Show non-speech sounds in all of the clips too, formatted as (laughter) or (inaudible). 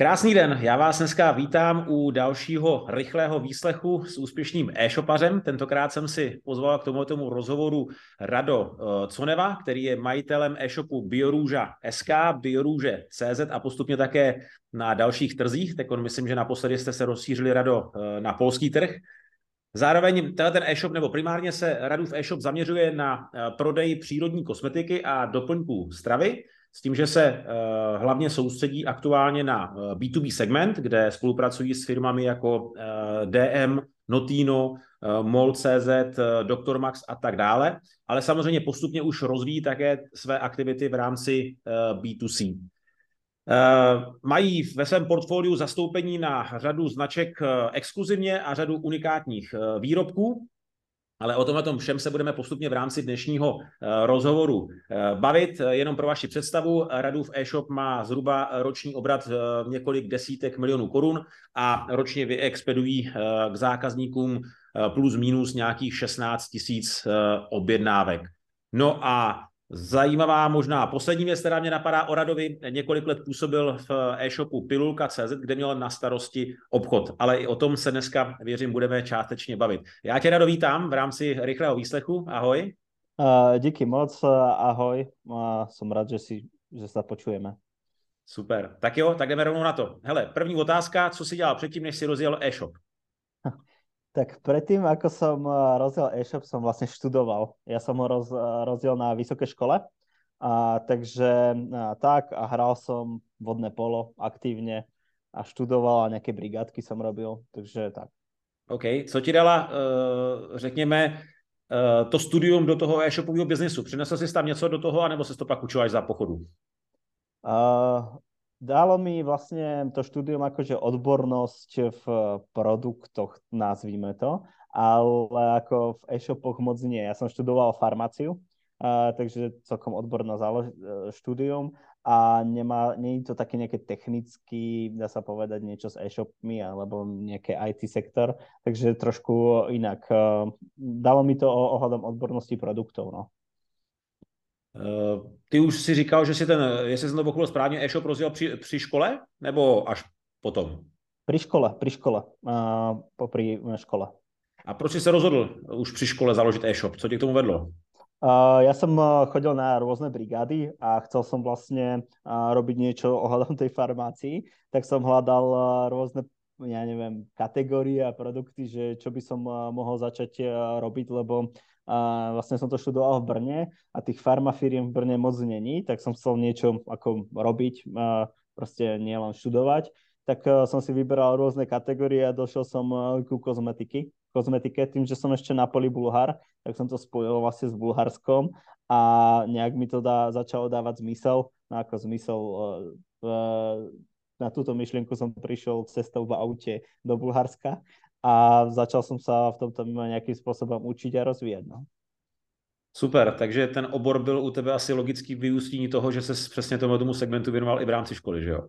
Krásný den, já vás dneska vítám u dalšího rychlého výslechu s úspěšným e-shopařem. Tentokrát jsem si pozval k tomu, tomu rozhovoru Rado eh, Coneva, který je majitelem e-shopu Biorůža SK, Biorůže CZ a postupně také na dalších trzích. Tak on myslím, že naposledy jste se rozšířili Rado eh, na polský trh. Zároveň ten e-shop, nebo primárně se Radův e-shop zaměřuje na eh, prodej přírodní kosmetiky a doplňků stravy s tím, že se uh, hlavně soustředí aktuálně na uh, eh, B2B segment, kde spolupracují s firmami jako eh, DM, Notino, MOL.cz, Dr. Max a tak dále, ale samozřejmě postupně už rozvíjí také své aktivity v rámci uh, B2C. Uh, mají ve svém portfoliu zastoupení na řadu značek exkluzivně a řadu unikátních výrobků, ale o tomhle tom všem se budeme postupně v rámci dnešního eh, rozhovoru eh, bavit. Jenom pro vaši představu, Radův e-shop má zhruba roční obrat eh, několik desítek milionů korun a ročně vyexpedují k zákazníkům plus minus nějakých 16 tisíc objednávek. No a Zajímavá možná poslední věc, která mě napadá o Radovi, několik let působil v e-shopu Pilulka.cz, kde měl na starosti obchod, ale i o tom se dneska, věřím, budeme částečně bavit. Já tě Rado vítám v rámci rychlého výslechu, ahoj. Uh, díky moc, ahoj, uh, jsem rád, že, si, že se počujeme. Super, tak jo, tak jdeme rovnou na to. Hele, první otázka, co si dělal předtým, než si rozjel e-shop? (laughs) Tak predtým, ako som eh, rozdiel e-shop, som vlastne študoval. Ja som ho roz, eh, rozdiel na vysokej škole, a, takže a, tak a hral som vodné polo aktívne a študoval a nejaké brigádky som robil, takže tak. OK, co ti dala, uh, řekněme, uh, to studium do toho e-shopového biznesu? Přinesl jsi tam něco do toho, anebo se to pak učil až za pochodu? Uh, dalo mi vlastne to štúdium akože odbornosť v produktoch, nazvíme to, ale ako v e-shopoch moc nie. Ja som študoval farmáciu, a, takže celkom odborné zálož- štúdium a nemá, nie je to také nejaké technický, dá sa povedať, niečo s e-shopmi alebo nejaké IT sektor, takže trošku inak. Dalo mi to ohľadom odbornosti produktov, no. Eh, ty už si říkal, že si ten, jestli jsem to pochopil správně, e-shop rozjel při, při škole, nebo až potom? Při škole, při škole, uh, popri škole. A proč jsi se rozhodl už při škole založit e-shop? Co tě k tomu vedlo? Uh, ja som chodil na rôzne brigády a chcel som vlastne uh, robiť niečo ohľadom tej farmácii, tak som hľadal uh, rôzne ja neviem, kategórie a produkty, že čo by som mohol začať robiť, lebo a vlastne som to študoval v Brne a tých farmafíriem v Brne moc není, tak som chcel niečo ako robiť, proste nielen študovať. Tak e, som si vyberal rôzne kategórie a došiel som e, ku kozmetiky, kozmetike, tým, že som ešte na poli Bulhar, tak som to spojil vlastne s Bulharskom a nejak mi to dá, začalo dávať zmysel, no ako zmysel uh, na túto myšlienku som prišiel cestou v aute do Bulharska a začal som sa v tomto nejakým spôsobom učiť a rozvíjať. No. Super, takže ten obor byl u tebe asi logický vyústění toho, že se přesně tomu, tomu segmentu věnoval i v rámci školy, že jo?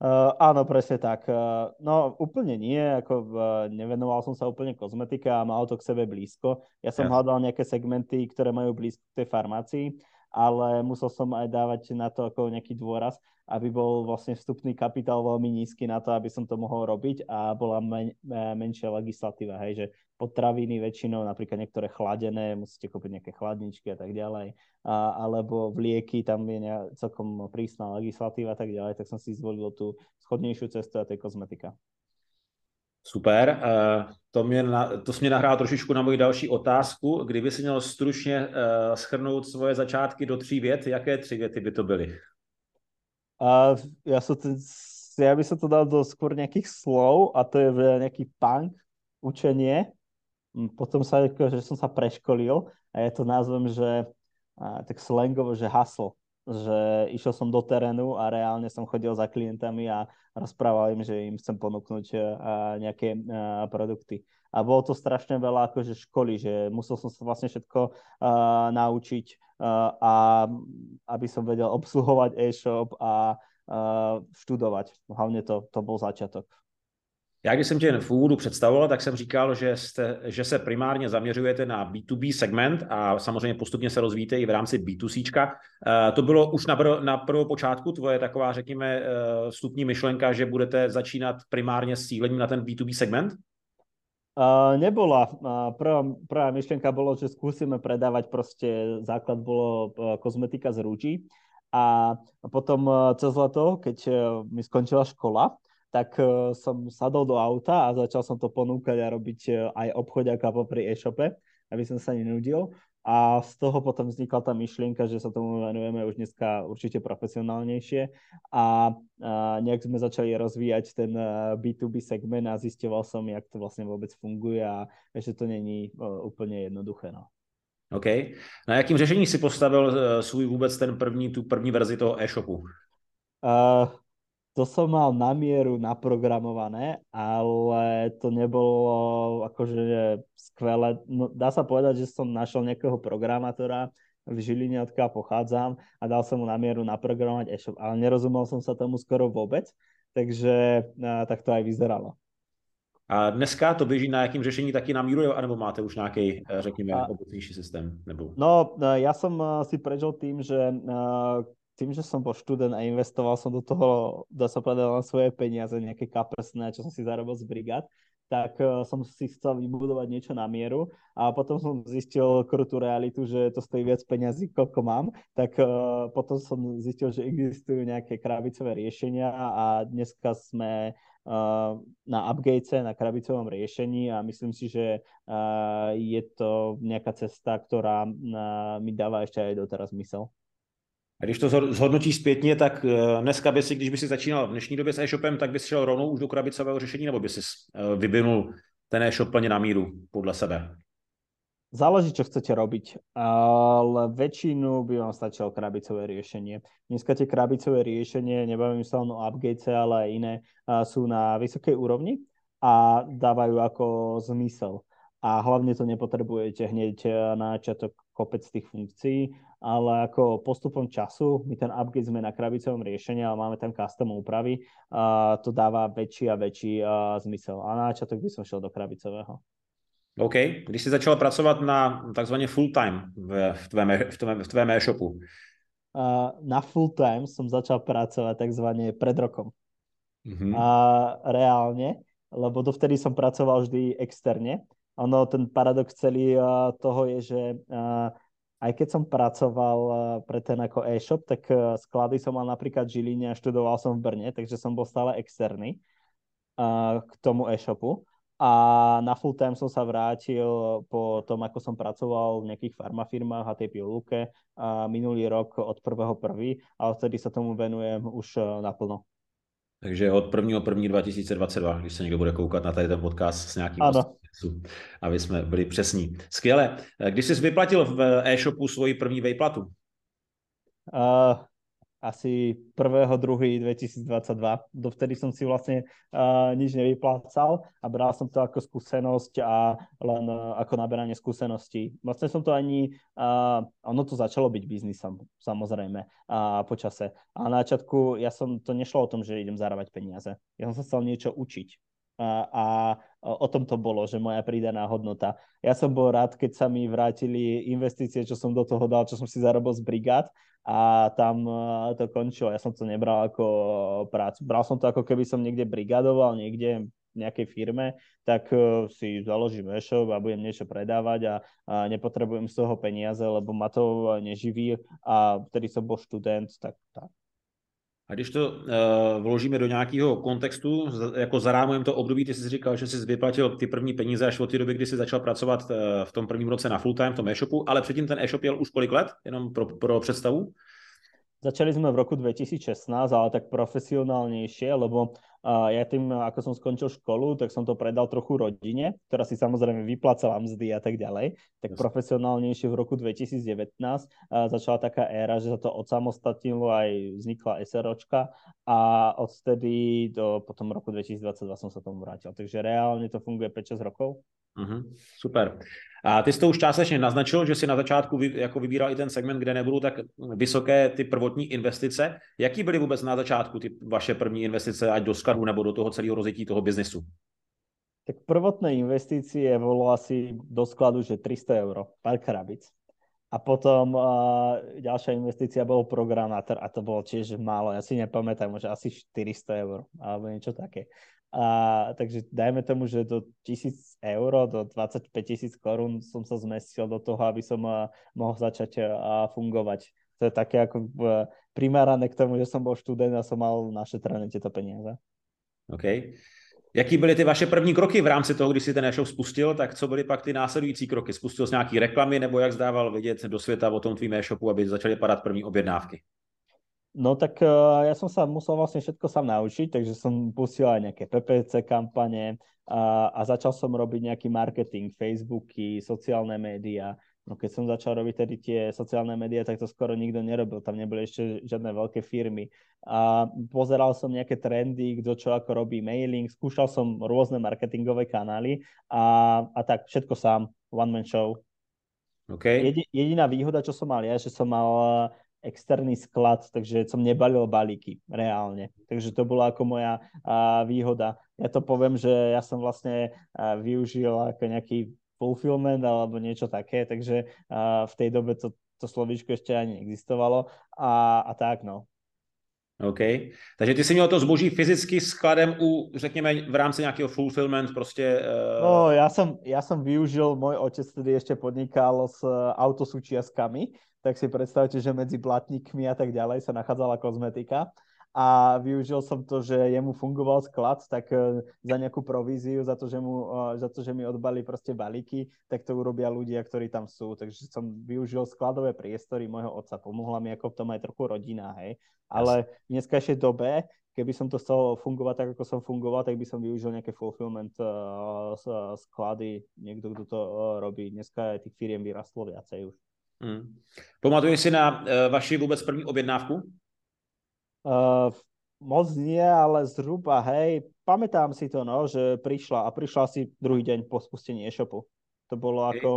Uh, áno, presne tak. Uh, no úplne nie, ako uh, nevenoval som sa úplne kozmetike a mal to k sebe blízko. Ja som ja. hľadal nejaké segmenty, ktoré majú blízko k tej farmácii ale musel som aj dávať na to ako nejaký dôraz, aby bol vlastne vstupný kapitál veľmi nízky na to, aby som to mohol robiť a bola men, menšia legislatíva, hej, že potraviny väčšinou, napríklad niektoré chladené, musíte kúpiť nejaké chladničky a tak ďalej, a, alebo vlieky, tam je ne, celkom prísna legislatíva a tak ďalej, tak som si zvolil tú schodnejšiu cestu a to je kozmetika. Super. Uh, to, mě to mě nahrál trošičku na moji další otázku. Kdyby si měl stručně uh, schrnout svoje začátky do tří vět, jaké tři věty by to byly? Uh, ja, som ja by som to dal do skôr nejakých slov a to je nejaký punk, učenie. Mm, potom sa, že som sa preškolil a je to názvem, že uh, tak slangovo, že hasl že išiel som do terénu a reálne som chodil za klientami a rozprával im, že im chcem ponúknuť uh, nejaké uh, produkty. A bolo to strašne veľa akože školy, že musel som sa vlastne všetko uh, naučiť a aby som vedel (laughs) obsluhovať e-shop a študovať. Hlavne to, to bol začiatok. Já když jsem tě v úvodu představoval, tak jsem říkal, že, jste, že se primárně zaměřujete na B2B segment a samozřejmě postupně se rozvíjíte i v rámci B2C. Eh, to bylo už na, prv, na počátku tvoje taková, řekněme, eh, vstupní myšlenka, že budete začínat primárně s cílením na ten B2B segment? Uh, nebola. Uh, prvá, prvá myšlienka bolo, že skúsime predávať proste, základ bolo uh, kozmetika z rúží a potom uh, cez leto, keď uh, mi skončila škola, tak uh, som sadol do auta a začal som to ponúkať a robiť uh, aj obchodiaka popri e-shope, aby som sa nenudil. A z toho potom vznikla tá myšlienka, že sa tomu venujeme už dneska určite profesionálnejšie a, a nejak sme začali rozvíjať ten B2B segment a zistoval som, jak to vlastne vôbec funguje a že to není úplne jednoduché. No. OK. Na jakým řešení si postavil e, svůj vůbec ten první, tu první verzi toho e-shopu? Uh, to som mal na mieru naprogramované, ale to nebolo akože skvelé. No, dá sa povedať, že som našiel nejakého programátora v Žiline, odkiaľ pochádzam a dal som mu na mieru naprogramovať e-shop, ale nerozumel som sa tomu skoro vôbec, takže tak to aj vyzeralo. A dneska to běží na jakým řešení taky na míru, anebo máte už nějaký, řekněme, obecnější systém? Nebo... No, ja som si prežil tým, že tým, že som bol študent a investoval som do toho, dá sa povedať, len svoje peniaze, nejaké kaprsné, čo som si zarobil z brigád, tak uh, som si chcel vybudovať niečo na mieru a potom som zistil krutú realitu, že to stojí viac peňazí, koľko mám, tak uh, potom som zistil, že existujú nejaké krabicové riešenia a dneska sme uh, na Upgatese, na krabicovom riešení a myslím si, že je to nejaká cesta, ktorá mi dáva ešte aj doteraz mysel. A když to zhodnotíš zpětně, tak eh, dneska by si, když by si začínal v dnešní době s e-shopem, tak bys šel rovnou už do krabicového řešení, nebo by si eh, vyvinul ten e-shop plně na míru podle sebe? Záleží, čo chcete robiť, ale väčšinu by vám stačilo krabicové riešenie. Dneska tie krabicové riešenie, nebavím sa len o Upgate, ale aj iné, sú na vysokej úrovni a dávajú ako zmysel. A hlavne to nepotrebujete hneď na začiatok kopec tých funkcií, ale ako postupom času, my ten upgrade sme na krabicovom riešení, ale máme tam custom úpravy, a to dáva väčší a väčší a, zmysel. A na začiatok by som šiel do krabicového. OK. Když jsi začal pracovat na takzvaně full time v, v, tvém, v, tvém, v tvém e-shopu? Na full time som začal pracovať takzvané pred rokom. Mm-hmm. A reálne, lebo dovtedy som pracoval vždy externe. Ono, ten paradox celý toho je, že aj keď som pracoval eh, pre ten ako e-shop, tak eh, sklady som mal napríklad v Žiline a študoval som v Brne, takže som bol stále externý uh, k tomu e-shopu. A na full time som sa vrátil po tom, ako som pracoval v nejakých farmafirmách a tej pilulke a minulý rok od 1.1. a odtedy sa tomu venujem už naplno. Takže od 1. 1. 2022, když se někdo bude koukat na tady ten podcast s nějakým ano. Aby jsme byli přesní. Skvěle. Když jsi vyplatil v e-shopu svoji první vejplatu? Uh, asi 1.2.2022. Dovtedy som si vlastne uh, nič nevyplácal a bral som to ako skúsenosť a len uh, ako naberanie skúseností. Vlastne som to ani, uh, ono to začalo byť biznisom, samozrejme, uh, počase. A na začiatku ja som, to nešlo o tom, že idem zarábať peniaze. Ja som sa chcel niečo učiť. A, o tom to bolo, že moja pridaná hodnota. Ja som bol rád, keď sa mi vrátili investície, čo som do toho dal, čo som si zarobil z brigád a tam eh, to končilo. Ja som to nebral ako prácu. Bral som to ako keby som niekde brigadoval, niekde v nejakej firme, tak eh, si založím e-shop a budem niečo predávať a, a nepotrebujem z toho peniaze, lebo ma to neživí a vtedy som bol študent, tak, tak a když to uh, vložíme do nějakého kontextu, jako zarámujeme to období, ty jsi říkal, že jsi vyplatil ty první peníze až od té doby, kdy jsi začal pracovat uh, v tom prvním roce na full time, v tom e-shopu, ale předtím ten e-shop jel už kolik let, jenom pro, pro představu? Začali sme v roku 2016, ale tak profesionálnejšie, lebo ja tým, ako som skončil školu, tak som to predal trochu rodine, ktorá si samozrejme vyplácala mzdy a tak ďalej. Tak yes. profesionálnejšie v roku 2019 uh, začala taká éra, že sa to odsamostatnilo, aj vznikla SROčka a odtedy do potom roku 2022 som sa tomu vrátil. Takže reálne to funguje 5-6 rokov. Uh-huh, super. A ty jsi to už částečně naznačil, že si na začátku vy, jako vybíral i ten segment, kde nebudou tak vysoké ty prvotní investice. Jaký byly vůbec na začátku ty vaše první investice, ať do skladu nebo do toho celého rozjetí toho biznesu? Tak prvotné investície bolo asi do skladu, že 300 eur, pár krabic. A potom uh, ďalšia investícia bol programátor a to bolo tiež málo. Ja si nepamätám, že asi 400 eur alebo niečo také. A, takže dajme tomu, že do 1000 eur, do 25 tisíc korún som sa zmestil do toho, aby som uh, mohol začať uh, fungovať. To je také ako uh, primárané k tomu, že som bol študent a som mal našetrené tieto peniaze. OK. Jaký byly ty vaše první kroky v rámci toho, když si ten e-shop spustil, tak co byly pak ty následující kroky? Spustil jsi nějaký reklamy nebo jak zdával vidět do světa o tom tvým e-shopu, aby začaly padat první objednávky? No tak uh, ja som sa musel vlastne všetko sám naučiť, takže som pustil aj nejaké PPC kampane a, a začal som robiť nejaký marketing, Facebooky, sociálne médiá, No keď som začal robiť tedy tie sociálne médiá, tak to skoro nikto nerobil. Tam neboli ešte žiadne veľké firmy. A pozeral som nejaké trendy, kto čo ako robí mailing, skúšal som rôzne marketingové kanály a, a tak všetko sám, one man show. Okay. Jedi, jediná výhoda, čo som mal ja, že som mal externý sklad, takže som nebalil balíky reálne. Takže to bola ako moja a, výhoda. Ja to poviem, že ja som vlastne a, využil ako nejaký fulfillment alebo niečo také, takže uh, v tej dobe to, to slovíčko ešte ani neexistovalo a, a tak no. OK. Takže ty jsi měl to zboží fyzicky skladem u, řekněme, v rámci nějakého fulfillment prostě... Uh... No, ja som, ja som využil, môj otec tedy ešte podnikal s autosúčiastkami, tak si predstavte, že medzi blatníkmi a tak ďalej sa nachádzala kozmetika a využil som to, že jemu fungoval sklad, tak e, za nejakú províziu, za to, že, mu, e, za to, že mi odbali proste balíky, tak to urobia ľudia, ktorí tam sú. Takže som využil skladové priestory môjho otca. Pomohla mi ako v tom aj trochu rodina, hej. Ale v dneskajšej dobe, keby som to chcel fungovať tak, ako som fungoval, tak by som využil nejaké fulfillment uh, sklady, niekto, kto to uh, robí. Dneska aj tých firiem vyrastlo viacej už. Hmm. Pamatuješ si na uh, vaši vôbec první objednávku? Uh, moc nie, ale zhruba, hej, pamätám si to, no, že prišla a prišla si druhý deň po spustení e-shopu. To bolo hej. ako,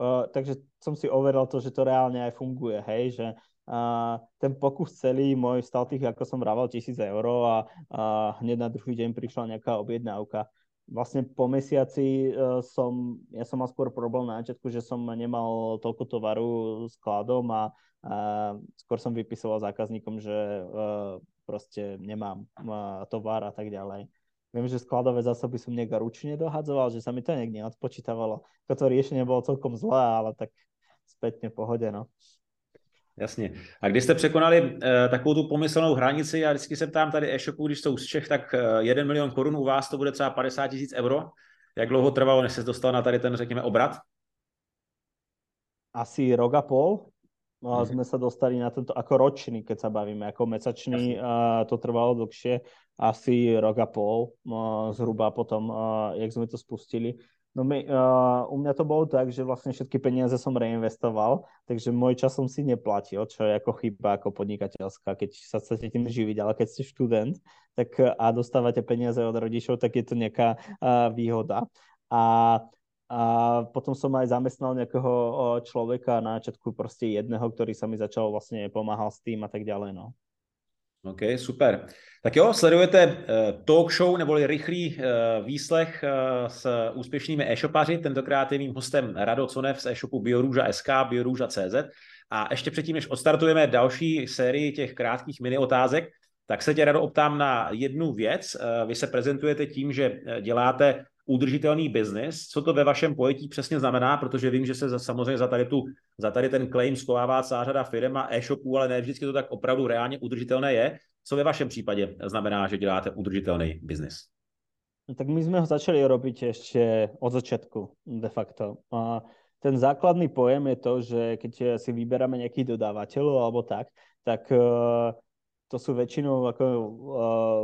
uh, takže som si overil to, že to reálne aj funguje, hej, že uh, ten pokus celý môj stal tých, ako som vravel, tisíc eur a uh, hneď na druhý deň prišla nejaká objednávka. Vlastne po mesiaci uh, som, ja som mal skôr problém na začiatku, že som nemal toľko tovaru skladom a a skôr som vypisoval zákazníkom, že uh, proste nemám uh, tovar a tak ďalej. Viem, že skladové zásoby som nejak ručne dohadzoval, že sa mi to nejak neodpočítavalo. Toto riešenie bolo celkom zlé, ale tak spätne pohode, no. Jasně. A když jste překonali uh, takovou tu pomyslnou hranici, já vždycky se ptám tady e-shopu, když jsou z Čech, tak uh, 1 milion korun u vás to bude třeba 50 tisíc euro. Jak dlouho trvalo, než se dostal na tady ten, řekněme, obrat? Asi rok a pol. No a sme sa dostali na tento ako ročný, keď sa bavíme, ako mesačný, uh, to trvalo dlhšie, asi rok a pol, uh, zhruba potom, uh, jak sme to spustili. No my, uh, u mňa to bolo tak, že vlastne všetky peniaze som reinvestoval, takže môj čas som si neplatil, čo je ako chyba ako podnikateľská, keď sa chcete tým živiť, ale keď ste študent tak, a dostávate peniaze od rodičov, tak je to nejaká uh, výhoda. A a potom som aj zamestnal nejakého človeka na začiatku proste jedného, ktorý sa mi začal vlastne pomáhal s tým a tak ďalej, no. OK, super. Tak jo, sledujete uh, talk show neboli rychlý uh, výslech uh, s úspěšnými e-shopaři. Tentokrát je mým hostem Rado Conev z e-shopu Bioruža.sk, Bioruža.cz. A ještě předtím, než odstartujeme další sérii těch krátkých mini otázek, tak se tě Rado optám na jednu věc. Vy se prezentujete tím, že děláte udržitelný biznis. Co to ve vašem pojetí přesně znamená, protože vím, že se za, samozřejmě za tady, tu, za tady ten claim skovává celá řada firm a e-shopů, ale ne vždycky to tak opravdu reálně udržitelné je. Co ve vašem případě znamená, že děláte udržitelný biznis? No, tak my sme ho začali robiť ešte od začiatku, de facto. A ten základný pojem je to, že keď si vyberáme nejakých dodávateľov alebo tak, tak to sú väčšinou ako uh,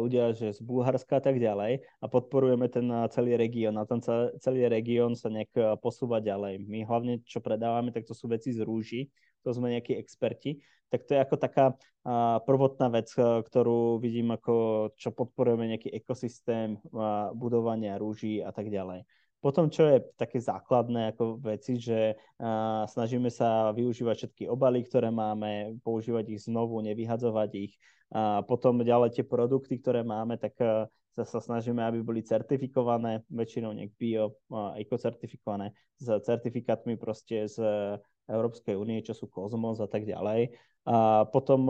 ľudia že z Bulharska a tak ďalej a podporujeme ten uh, celý región a ten celý región sa nejak uh, posúva ďalej. My hlavne, čo predávame, tak to sú veci z rúži, to sme nejakí experti, tak to je ako taká prvotná vec, ktorú vidím ako, čo podporujeme nejaký ekosystém budovania rúží a tak ďalej. Potom, čo je také základné ako veci, že uh, snažíme sa využívať všetky obaly, ktoré máme, používať ich znovu, nevyhadzovať ich. A potom ďalej tie produkty, ktoré máme, tak uh, sa, sa snažíme, aby boli certifikované, väčšinou nech bio, uh, ekocertifikované, s certifikátmi proste z Európskej únie, čo sú Kozmos a tak ďalej. A potom,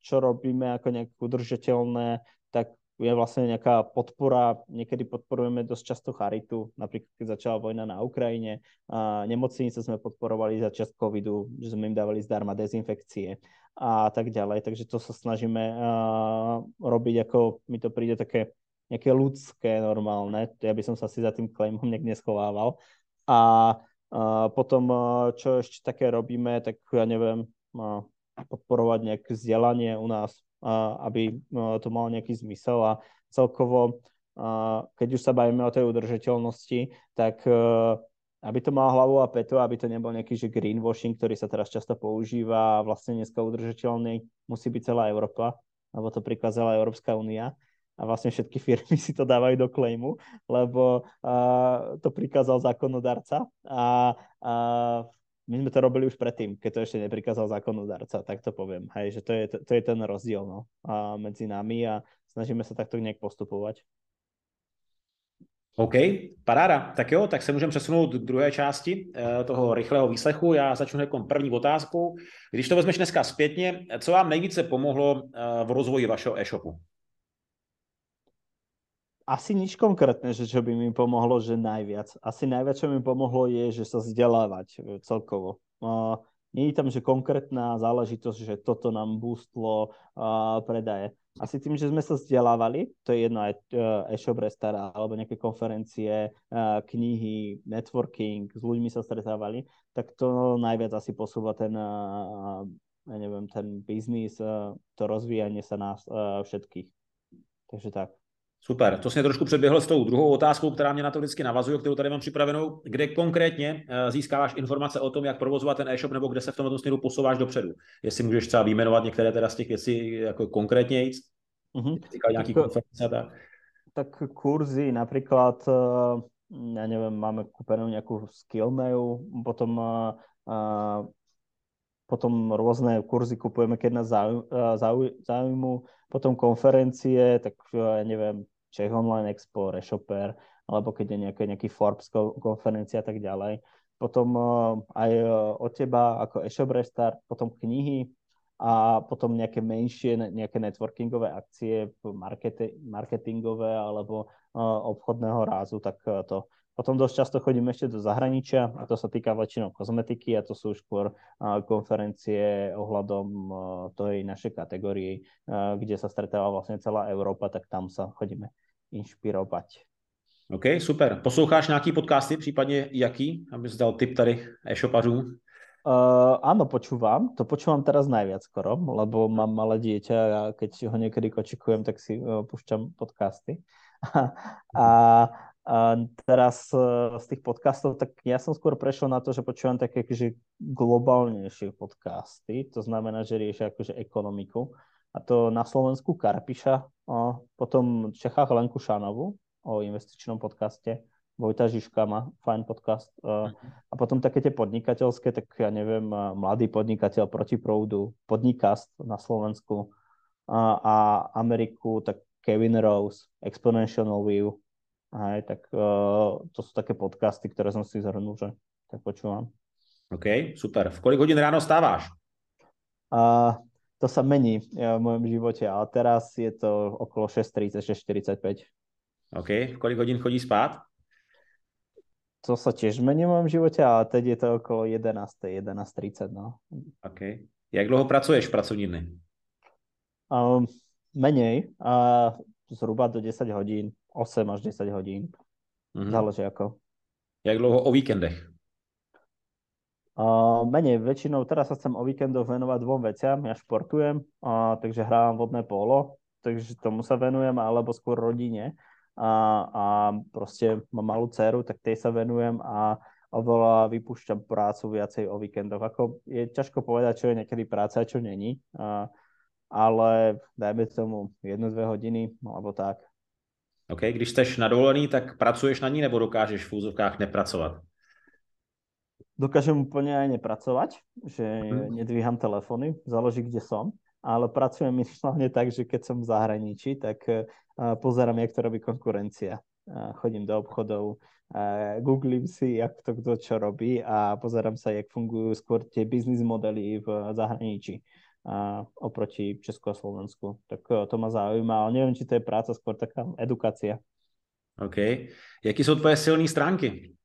čo robíme ako nejak udržateľné, tak je vlastne nejaká podpora, niekedy podporujeme dosť často charitu, napríklad keď začala vojna na Ukrajine, a nemocnice sme podporovali za čas covidu, že sme im dávali zdarma dezinfekcie a tak ďalej, takže to sa snažíme uh, robiť, ako mi to príde také nejaké ľudské, normálne, ja by som sa si za tým claimom nejak neschovával. A uh, potom, uh, čo ešte také robíme, tak ja neviem, podporovať nejaké vzdelanie u nás aby no, to malo nejaký zmysel. A celkovo, keď už sa bavíme o tej udržateľnosti, tak e, aby to malo hlavu a petu, aby to nebol nejaký že greenwashing, ktorý sa teraz často používa a vlastne dneska udržateľný musí byť celá Európa, lebo to prikázala Európska únia. A vlastne všetky firmy si to dávajú do claimu, lebo uh, to prikázal zákonodarca. A uh, my sme to robili už predtým, keď to ešte neprikázal zákonodárca, tak to poviem. Hej, že to je, to, to je ten rozdiel no, a medzi nami a snažíme sa takto nejak postupovať. OK, paráda. Tak jo, tak se můžeme přesunout k druhé části eh, toho rychlého výslechu. Já začnu jako první otázkou. Když to vezmeš dneska zpětně, co vám nejvíce pomohlo eh, v rozvoji vašeho e-shopu? Asi nič konkrétne, že čo by mi pomohlo, že najviac. Asi najviac, čo mi pomohlo, je, že sa vzdelávať e, celkovo. Uh, nie je tam, že konkrétna záležitosť, že toto nám boostlo predaje. Asi tým, že sme sa vzdelávali, to je jedno aj uh, e-shop restara, alebo nejaké konferencie, uh, knihy, networking, s ľuďmi sa stretávali, tak to najviac asi posúva ten, ja neviem, ten biznis, to rozvíjanie sa nás všetkých. Takže tak. Super, to jsi mě trošku předběhl s tou druhou otázkou, která mě na to vždycky navazuje, kterou tady mám připravenou. Kde konkrétně eh, získáváš informace o tom, jak provozovat ten e-shop, nebo kde se v tomto směru posouváš dopředu? Jestli můžeš třeba vyjmenovat některé teda z těch věcí jako konkrétně jít? Mm-hmm. nějaký tak, konference tak. tak kurzy například, eh, ja neviem, máme kúpenú nejakú skillmail, potom uh, potom rôzne kurzy kupujeme, keď nás zaujímu, potom konferencie, tak ja neviem, Czech Online Expo, Reshopper, alebo keď je nejaký, nejaký Forbes konferencia a tak ďalej. Potom uh, aj uh, od teba ako e-shop restart, potom knihy a potom nejaké menšie, nejaké networkingové akcie, marketingové alebo uh, obchodného rázu, tak to potom dosť často chodím ešte do zahraničia a to sa týka väčšinou kozmetiky a to sú skôr konferencie ohľadom tej našej kategórii, kde sa stretáva vlastne celá Európa, tak tam sa chodíme inšpirovať. OK, super. Posloucháš nějaký podcasty, případně jaký, abys dal tip tady e-shopařům? Uh, áno, počúvam. To počúvam teraz najviac skoro, lebo mám malé dieťa a keď ho niekedy kočikujem, tak si uh, púšťam podcasty. (laughs) a a teraz e, z tých podcastov, tak ja som skôr prešiel na to, že počúvam také akože globálnejšie podcasty, to znamená, že riešia akože ekonomiku. A to na Slovensku Karpiša, a potom v Čechách Lenku Šanovu o investičnom podcaste, Vojta Žižka má fajn podcast. A, a potom také tie podnikateľské, tak ja neviem, Mladý podnikateľ proti proudu, Podnikast na Slovensku a, a Ameriku, tak Kevin Rose, Exponential View, Hej, tak uh, to sú také podcasty, ktoré som si zhrnul, že tak počúvam. OK, super. V kolik hodín ráno stáváš? Uh, to sa mení v mojom živote, ale teraz je to okolo 6.30, 6.45. OK, v kolik hodín chodí spát? To sa tiež mení v mojom živote, ale teď je to okolo 11. 11.30, no. OK. Jak dlouho pracuješ v pracovní dny? Um, menej, uh, zhruba do 10 hodín. 8 až 10 hodín. Mm-hmm. Záleží ako. Jak dlouho o víkendech? Uh, menej, väčšinou teraz sa chcem o víkendoch venovať dvom veciam. Ja športujem, uh, takže hrávam vodné polo, takže tomu sa venujem, alebo skôr rodine. A, a proste mám malú dceru, tak tej sa venujem a oveľa vypúšťam prácu viacej o víkendoch. Ako je ťažko povedať, čo je niekedy práca a čo není, uh, ale dajme tomu jednu, dve hodiny, alebo tak. OK, když jsi na dovolený, tak pracuješ na ní nebo dokážeš v úzovkách nepracovat? Dokážem úplne aj nepracovať, že hmm. nedvíham telefóny, záleží, kde som, ale pracujem minimálne tak, že keď som v zahraničí, tak uh, pozerám, jak to robí konkurencia. Uh, chodím do obchodov, uh, googlím si, jak to kto čo robí a pozerám sa, jak fungujú skôr tie biznis modely v zahraničí a oproti Česku a Slovensku. Tak to ma zaujíma, ale neviem, či to je práca, skôr taká edukácia. OK. Jaký sú tvoje silné stránky?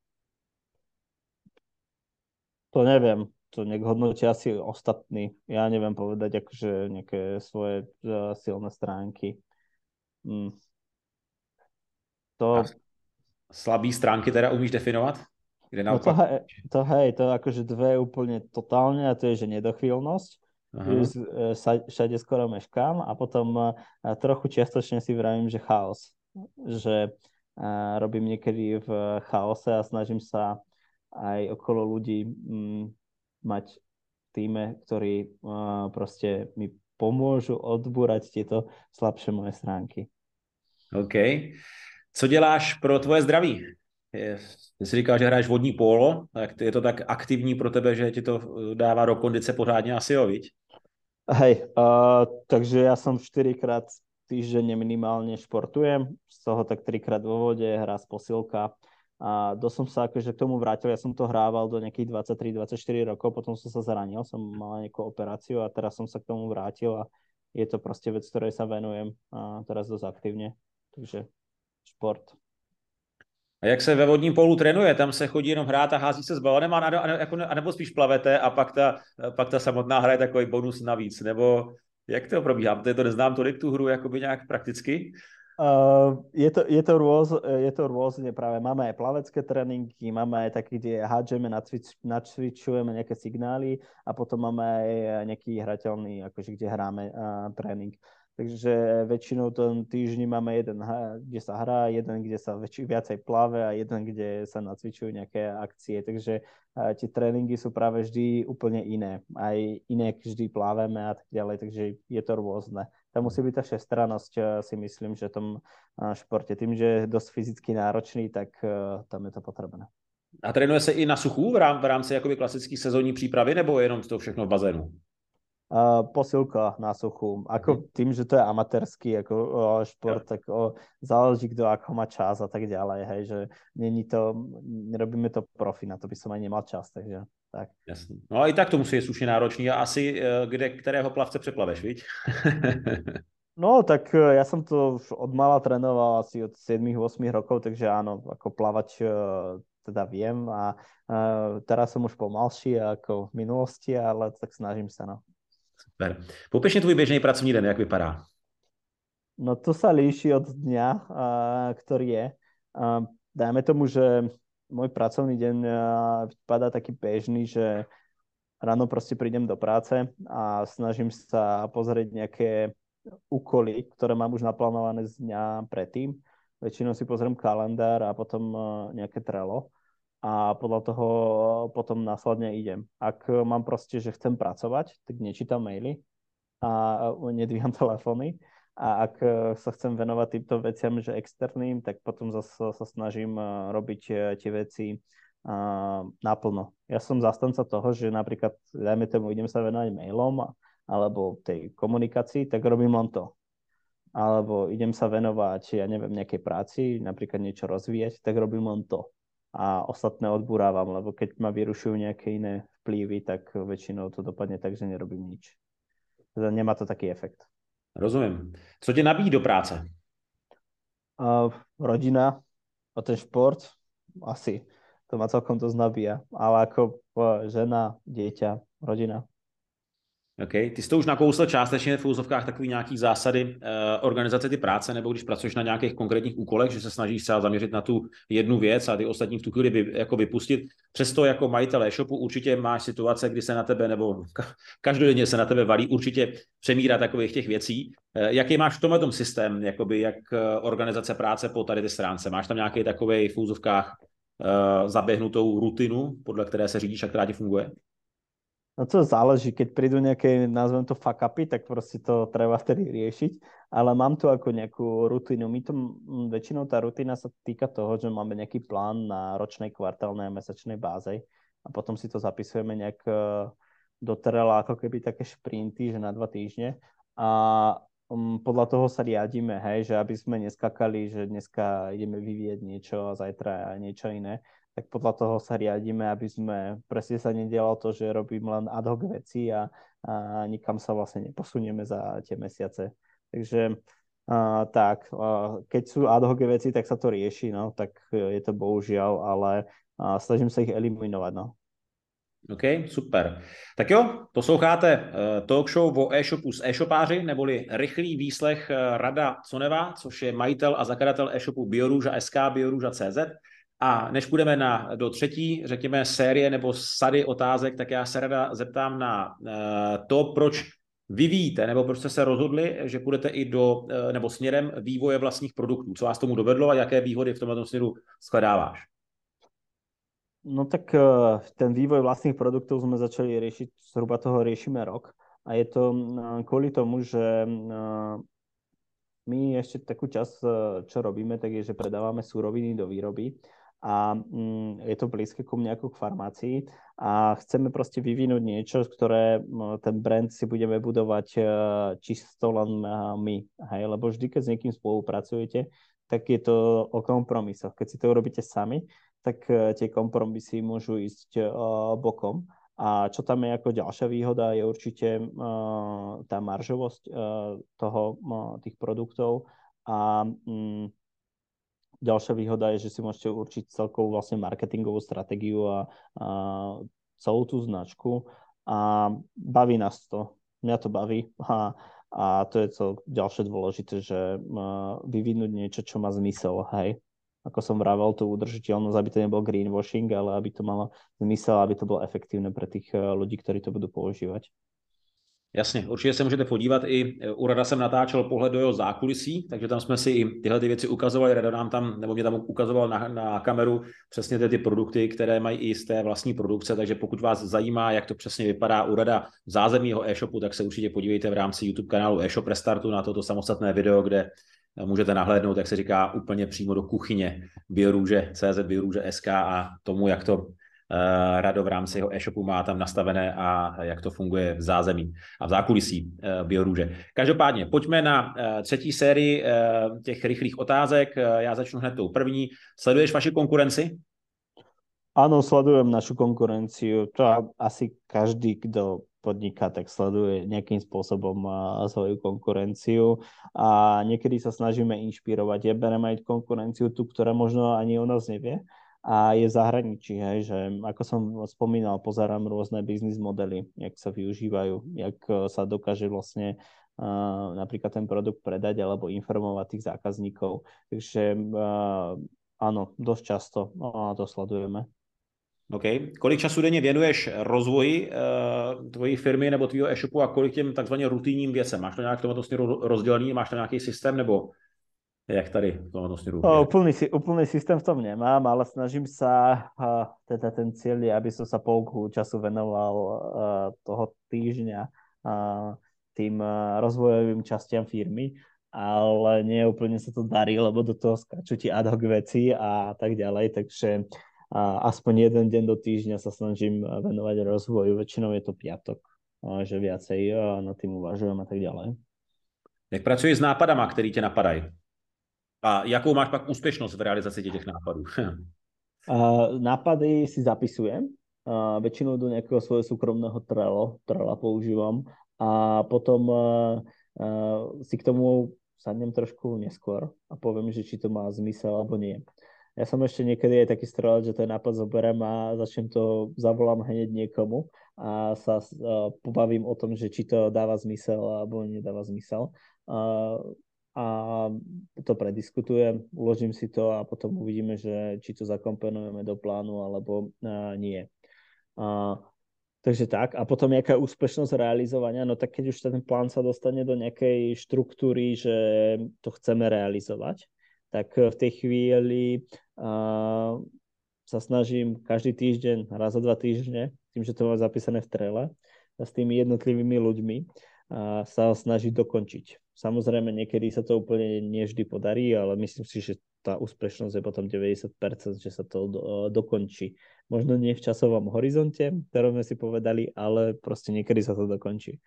To neviem, to nech hodnotia asi ostatní. Ja neviem povedať akože nejaké svoje uh, silné stránky. Mm. To... A slabý stránky teda umíš definovat? Kde no to, hej, to hej, to akože dve úplne totálne a to je, že nedochvíľnosť. E, všade skoro meškám a potom uh, trochu čiastočne si vravím, že chaos. Že uh, robím niekedy v chaose a snažím sa aj okolo ľudí mm, mať týme, ktorí proste mi pomôžu odbúrať tieto slabšie moje stránky. OK. Co děláš pro tvoje zdraví? Ty jsi říkal, že hraješ vodní polo, tak je to tak aktivní pro tebe, že ti to dává do kondice pořádně asi, jo, viď? Hej, uh, takže ja som 4 krát týždenne minimálne športujem, z toho tak 3 krát vo vode, hra z posilka, a dosť som sa akože k tomu vrátil, ja som to hrával do nejakých 23-24 rokov, potom som sa zranil, som mal nejakú operáciu a teraz som sa k tomu vrátil a je to proste vec, ktorej sa venujem a teraz dosť aktívne. Takže šport. A jak se ve vodním polu trénuje? Tam se chodí jenom hrát a hází se s balonem, a, a, a nebo spíš plavete a pak ta, pak ta samotná hra je takový bonus navíc? Nebo jak to probíhá? Protože to neznám tolik tu hru jakoby nějak prakticky. Uh, je, to, je, to rôz, je to rôzne práve. Máme aj plavecké tréningy, máme aj také, kde hádžeme, nacvič, nacvičujeme nejaké signály a potom máme aj nejaký hrateľný, akože kde hráme uh, tréning. Takže väčšinou ten týždni máme jeden, kde sa hrá, jeden, kde sa väčši, viacej plave a jeden, kde sa nacvičujú nejaké akcie. Takže uh, tie tréningy sú práve vždy úplne iné. Aj iné vždy pláveme a tak ďalej, takže je to rôzne tam musí byť tá všestrannosť, si myslím, že v tom športe. Tým, že je dosť fyzicky náročný, tak tam je to potrebné. A trénuje se i na suchu v, rám, v rámci klasické sezónní přípravy, nebo jenom to všechno v bazénu? Uh, posilka na suchu. Ako hmm. tým, že to je amatérský ako, uh, šport, tak uh, záleží, kto ako má čas a tak ďalej, hej, že není to, nerobíme to profi, na to by som aj nemal čas, takže tak. Jasný. No a i tak to musí být slušně náročný. A asi eh, kde, kterého plavce přeplaveš, viď? (laughs) no, tak eh, ja som to od mala trénoval asi od 7-8 rokov, takže áno, ako plavač eh, teda viem a teraz som už pomalší ako v minulosti, ale tak snažím sa, no. Super. Popiš tvůj běžný pracovní den, jak vypadá? No to sa líši od dňa, ktorý je. Dajme tomu, že môj pracovný deň vypadá taký bežný, že ráno proste prídem do práce a snažím sa pozrieť nejaké úkoly, ktoré mám už naplánované z dňa predtým. Väčšinou si pozriem kalendár a potom e, nejaké trelo a podľa toho potom následne idem. Ak mám proste, že chcem pracovať, tak nečítam maily a nedvíham (laughs) telefóny a ak e, sa chcem venovať týmto veciam, že externým, tak potom zase sa snažím e, robiť e, tie veci naplno. Ja som zastanca toho, že napríklad, dajme tomu, idem sa venovať mailom alebo tej komunikácii, tak robím len to. Alebo idem sa venovať, ja neviem, nejakej práci, napríklad niečo rozvíjať, tak robím len to. A ostatné odburávam, lebo keď ma vyrušujú nejaké iné vplyvy, tak väčšinou to dopadne tak, že nerobím nič. Teda nemá to taký efekt. Rozumím. Co tě nabíjí do práce? Uh, rodina a ten šport asi. To ma celkom to nabíja. Ale ako uh, žena, dieťa, rodina. OK. Ty jsi to už nakousl částečně v úzovkách takový nějaký zásady uh, organizace ty práce, nebo když pracuješ na nějakých konkrétních úkolech, že se snažíš se zaměřit na tu jednu věc a ty ostatní v tu chvíli vy, jako vypustit. Přesto jako majitel e-shopu určitě máš situace, kdy se na tebe, nebo každodenně se na tebe valí určitě přemíra takových těch věcí. Uh, jaký máš v tomhle systém, jakoby, jak uh, organizace práce po tady ty stránce? Máš tam nějaký takový v úzovkách uh, zaběhnutou rutinu, podle které se řídíš a která ti funguje? No to záleží, keď prídu nejaké, nazvem to fuck upy, tak proste to treba vtedy riešiť, ale mám tu ako nejakú rutinu. My to, väčšinou tá rutina sa týka toho, že máme nejaký plán na ročnej, kvartálnej a mesačnej báze a potom si to zapisujeme nejak e, do Trela, ako keby také šprinty, že na dva týždne. A podľa toho sa riadíme, hej, že aby sme neskakali, že dneska ideme vyvieť niečo a zajtra niečo iné, tak podľa toho sa riadíme, aby sme presne sa nedialo to, že robím len ad hoc veci a, a nikam sa vlastne neposunieme za tie mesiace. Takže a, tak, a, keď sú ad hoc veci, tak sa to rieši, no, tak je to bohužiaľ, ale a, snažím sa ich eliminovať, no. OK, super. Tak jo, posloucháte uh, talk show o e-shopu s e-shopáři, neboli rychlý výslech uh, Rada Coneva, což je majitel a zakladatel e-shopu Bioruža SK, Bioruža.cz. A než půjdeme na, do třetí, řekněme, série nebo sady otázek, tak já se rada zeptám na uh, to, proč vyvíjíte, nebo proč jste se rozhodli, že půjdete i do, uh, nebo směrem vývoje vlastních produktů. Co vás tomu dovedlo a jaké výhody v tomto směru shledáváš? No tak uh, ten vývoj vlastných produktov sme začali riešiť, zhruba toho riešime rok. A je to kvôli tomu, že my ešte takú časť, čo robíme, tak je, že predávame súroviny do výroby a mm, je to blízke ku mne ako k farmácii a chceme proste vyvinúť niečo, ktoré ten brand si budeme budovať e, čisto len my. Hej? Lebo vždy, keď s niekým spolupracujete, tak je to o kompromisoch. Keď si to urobíte sami, tak e, tie kompromisy môžu ísť bokom. A čo tam je ako ďalšia výhoda, je určite tá maržovosť toho, tých produktov a um, ďalšia výhoda je, že si môžete určiť celkovú vlastne marketingovú stratégiu a, a celú tú značku a baví nás to. Mňa to baví a, a to je to ďalšie dôležité, že vyvinúť niečo, čo má zmysel, hej. Ako som vravel, tú udržiteľnosť, aby to nebol greenwashing, ale aby to malo zmysel, aby to bolo efektívne pre tých ľudí, ktorí to budú používať. Jasně, určitě se můžete podívat i, e, u Rada jsem natáčel pohled do jeho zákulisí, takže tam jsme si i tyhle ty věci ukazovali, Rada nám tam, nebo mě tam ukazoval na, na kameru přesně ty, ty produkty, které mají i z té vlastní produkce, takže pokud vás zajímá, jak to přesně vypadá u Rada v zázemí jeho e-shopu, tak se určitě podívejte v rámci YouTube kanálu e-shop Restartu na toto samostatné video, kde můžete nahlédnout, jak se říká, úplně přímo do kuchyně Biorůže, CZ Biorůže SK a tomu, jak to Rado v rámci jeho e-shopu má tam nastavené a jak to funguje v zázemí a v zákulisí eh, Biorůže. Každopádně, pojďme na eh, třetí sérii těch rychlých otázek. Já začnu hned tou první. Sleduješ vaši konkurenci? Áno, sledujem našu konkurenciu. To asi každý, kto podniká, tak sleduje nejakým spôsobom svoju konkurenciu a niekedy sa snažíme inšpirovať. Ja berem aj konkurenciu tu, ktorá možno ani o nás nevie, a je zahraničí, hej, že ako som spomínal, pozerám rôzne biznis modely, jak sa využívajú, jak e, sa dokáže vlastne uh, napríklad ten produkt predať alebo informovať tých zákazníkov. Takže uh, áno, dosť často uh, to sledujeme. OK. Kolik času denně věnuješ rozvoji uh, tvojí firmy nebo tvýho e-shopu a kolik těm takzvaně rutinním věcem? Máš to nějak v tomto směru rozdělený? Máš to nějaký systém nebo jak tady v tomto směru? O, úplný, úplný systém v tom nemám, ale snažím sa, teda ten cieľ je, aby som sa polku času venoval toho týždňa tým rozvojovým častiam firmy, ale nie úplne sa to darí, lebo do toho skáču ti ad hoc veci a tak ďalej, takže aspoň jeden deň do týždňa sa snažím venovať rozvoju, väčšinou je to piatok, že viacej uh, na tým uvažujem a tak ďalej. Jak pracuješ s nápadama, který tě napadají? A jakou máš pak úspěšnost v realizaci těch nápadů? (laughs) uh, nápady si zapisujem. Väčšinou do nejakého svojho súkromného Trello, Trella používam a potom uh, uh, si k tomu sadnem trošku neskôr a poviem, že či to má zmysel alebo nie. Ja som ešte niekedy aj taký strelec, že ten nápad zoberiem a začnem to, zavolám hneď niekomu a sa uh, pobavím o tom, že či to dáva zmysel alebo nedáva zmysel. A to prediskutujem, uložím si to a potom uvidíme, že či to zakomponujeme do plánu alebo a, nie. A, takže tak. A potom nejaká úspešnosť realizovania, no tak keď už ten plán sa dostane do nejakej štruktúry, že to chceme realizovať, tak v tej chvíli a, sa snažím každý týždeň, raz za dva týždne, tým, že to mám zapísané v trele, s tými jednotlivými ľuďmi a sa ho snažiť dokončiť. Samozrejme, niekedy sa to úplne nevždy podarí, ale myslím si, že tá úspešnosť je potom 90%, že sa to do, dokončí. Možno nie v časovom horizonte, ktorom sme si povedali, ale proste niekedy sa to dokončí.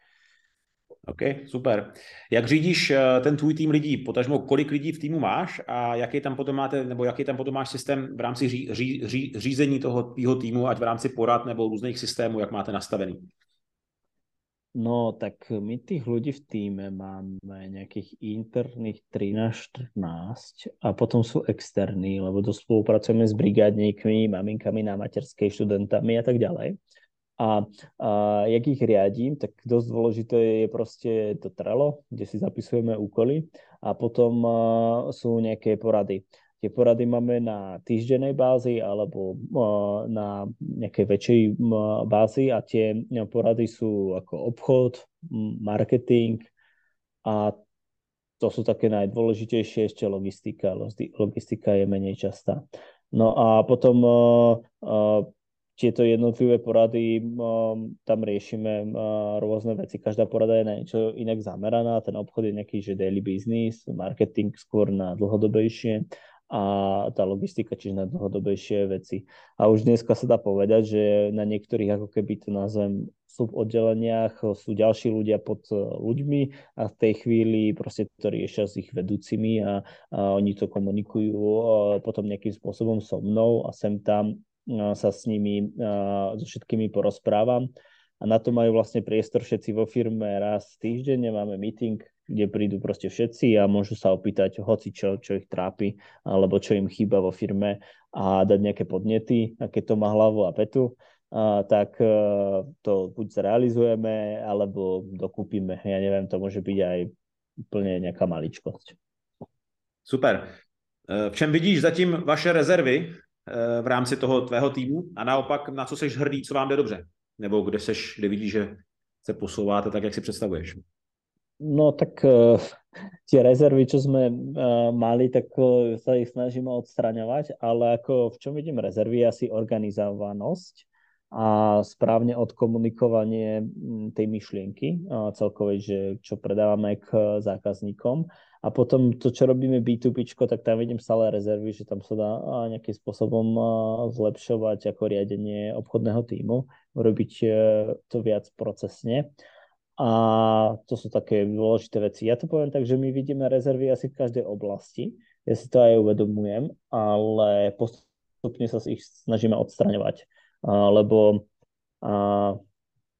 OK, super. Jak řídíš eh, ten tvůj tým lidí? Potažmo, kolik lidí v týmu máš a jaký tam potom máte, nebo jaký tam potom máš systém v rámci ří, ří, ří, řízení toho týmu, ať v rámci porad nebo různých systémů, jak máte nastavený? No, tak my tých ľudí v týme máme nejakých interných 13-14 a potom sú externí, lebo to spolupracujeme s brigádníkmi, maminkami na materskej, študentami a tak ďalej. A, a jak ich riadím, tak dosť dôležité je proste to Trello, kde si zapisujeme úkoly a potom a, sú nejaké porady. Tie porady máme na týždennej bázi alebo a, na nejakej väčšej bázi a tie porady sú ako obchod, marketing a to sú také najdôležitejšie, ešte logistika. Logistika je menej častá. No a potom uh, tieto jednotlivé porady, tam riešime rôzne veci. Každá porada je na niečo inak zameraná. Ten obchod je nejaký, že daily business, marketing skôr na dlhodobejšie a tá logistika, čiže na dlhodobejšie veci. A už dneska sa dá povedať, že na niektorých, ako keby to nazvem, oddeleniach sú ďalší ľudia pod uh, ľuďmi a v tej chvíli proste to riešia s ich vedúcimi a, a oni to komunikujú uh, potom nejakým spôsobom so mnou a sem tam sa s nimi, so všetkými porozprávam. A na to majú vlastne priestor všetci vo firme raz týždenne, máme meeting, kde prídu proste všetci a môžu sa opýtať hoci čo, čo ich trápi, alebo čo im chýba vo firme a dať nejaké podnety, aké to má hlavu a petu, a, tak e, to buď zrealizujeme, alebo dokúpime. Ja neviem, to môže byť aj úplne nejaká maličkosť. Super. E, v čem vidíš zatím vaše rezervy Eh, v rámci toho tvého týmu a naopak na co seš hrdý, co vám jde dobře? Nebo kde seš, kde vidíš, že se posouváte tak, jak si představuješ? No tak uh, tie rezervy, čo sme uh, mali, tak uh, sa ich snažíme odstraňovať, ale ako v čom vidím rezervy, asi organizovanosť a správne odkomunikovanie tej myšlienky celkovej, že čo predávame k zákazníkom a potom to, čo robíme B2B, tak tam vidím stále rezervy, že tam sa dá nejakým spôsobom zlepšovať ako riadenie obchodného týmu, urobiť e, to viac procesne. A to sú také dôležité veci. Ja to poviem tak, že my vidíme rezervy asi v každej oblasti. Ja si to aj uvedomujem, ale postupne sa ich snažíme odstraňovať. Lebo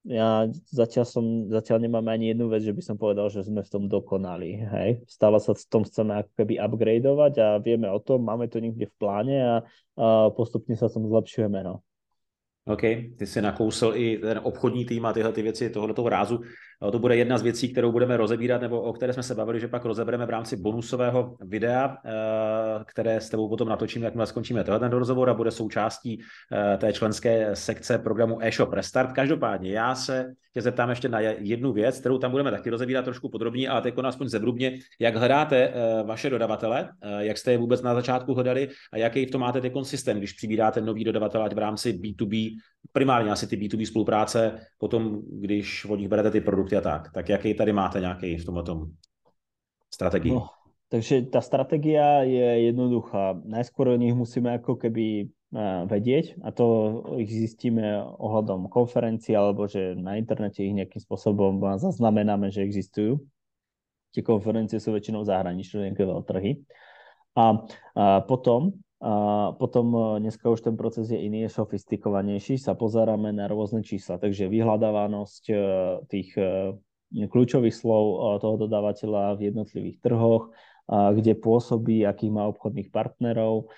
ja zatiaľ som, zatiaľ nemám ani jednu vec, že by som povedal, že sme v tom dokonali, hej. Stále sa v tom chceme ako keby upgradeovať a vieme o tom, máme to niekde v pláne a, a postupne sa tom zlepšujeme, no. OK, ty jsi nakousl i ten obchodní tým a tyhle ty věci tohoto rázu. To bude jedna z věcí, kterou budeme rozebírat, nebo o které jsme se bavili, že pak rozebereme v rámci bonusového videa, eh, které s tebou potom natočíme, jakmile skončíme tenhle ten rozhovor a bude součástí eh, té členské sekce programu e-shop Restart. Každopádně já se tě zeptám ještě na jednu věc, kterou tam budeme taky rozebírat trošku podrobně, ale teď aspoň zebrubně, jak hledáte eh, vaše dodavatele, jak jste je vůbec na začátku hledali a jaký v tom máte ty systém, když přibíráte nový dodavatel, ať v rámci B2B, primárně asi ty B2B spolupráce, potom když od nich berete ty produkty, produkty a tak. Tak jaký tady máte nějaký v tomto strategii? No, takže tá stratégia je jednoduchá. Najskôr o nich musíme ako keby vedieť a to ich zistíme ohľadom konferencií alebo že na internete ich nejakým spôsobom zaznamenáme, že existujú. Tie konferencie sú väčšinou zahraničné, nejaké veľtrhy. A, a potom a potom e, dneska už ten proces je iný, je sofistikovanejší, sa pozeráme na rôzne čísla, takže vyhľadávanosť e, tých e, kľúčových slov toho dodávateľa v jednotlivých trhoch, kde pôsobí, akých má obchodných partnerov.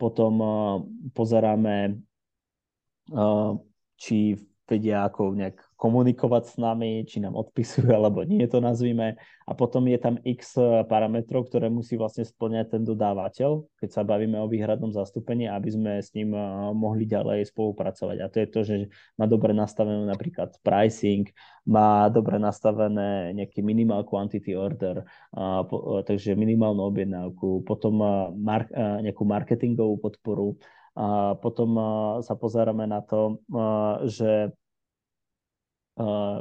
Potom pozeráme, či vedia ako nejak komunikovať s nami, či nám odpisujú (laughs) alebo nie, to nazvime. A potom je tam x parametrov, ktoré musí vlastne splňať ten dodávateľ, keď sa bavíme o výhradnom zastúpení, aby sme s ním mohli ďalej spolupracovať. A to je to, že má dobre nastavené napríklad pricing, má dobre nastavené nejaký minimal quantity order, takže minimálnu objednávku, potom nejakú marketingovú podporu, a potom sa pozeráme na to, že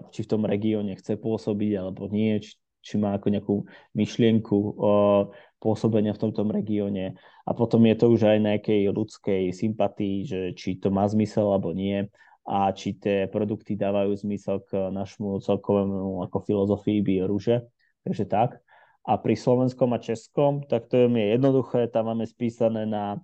či v tom regióne chce pôsobiť alebo nie, či, či má ako nejakú myšlienku pôsobenia v tomto regióne. A potom je to už aj nejakej ľudskej sympatii, že či to má zmysel alebo nie a či tie produkty dávajú zmysel k našmu celkovému ako filozofii bioruže. Takže tak. A pri slovenskom a českom, tak to je jednoduché, tam máme spísané na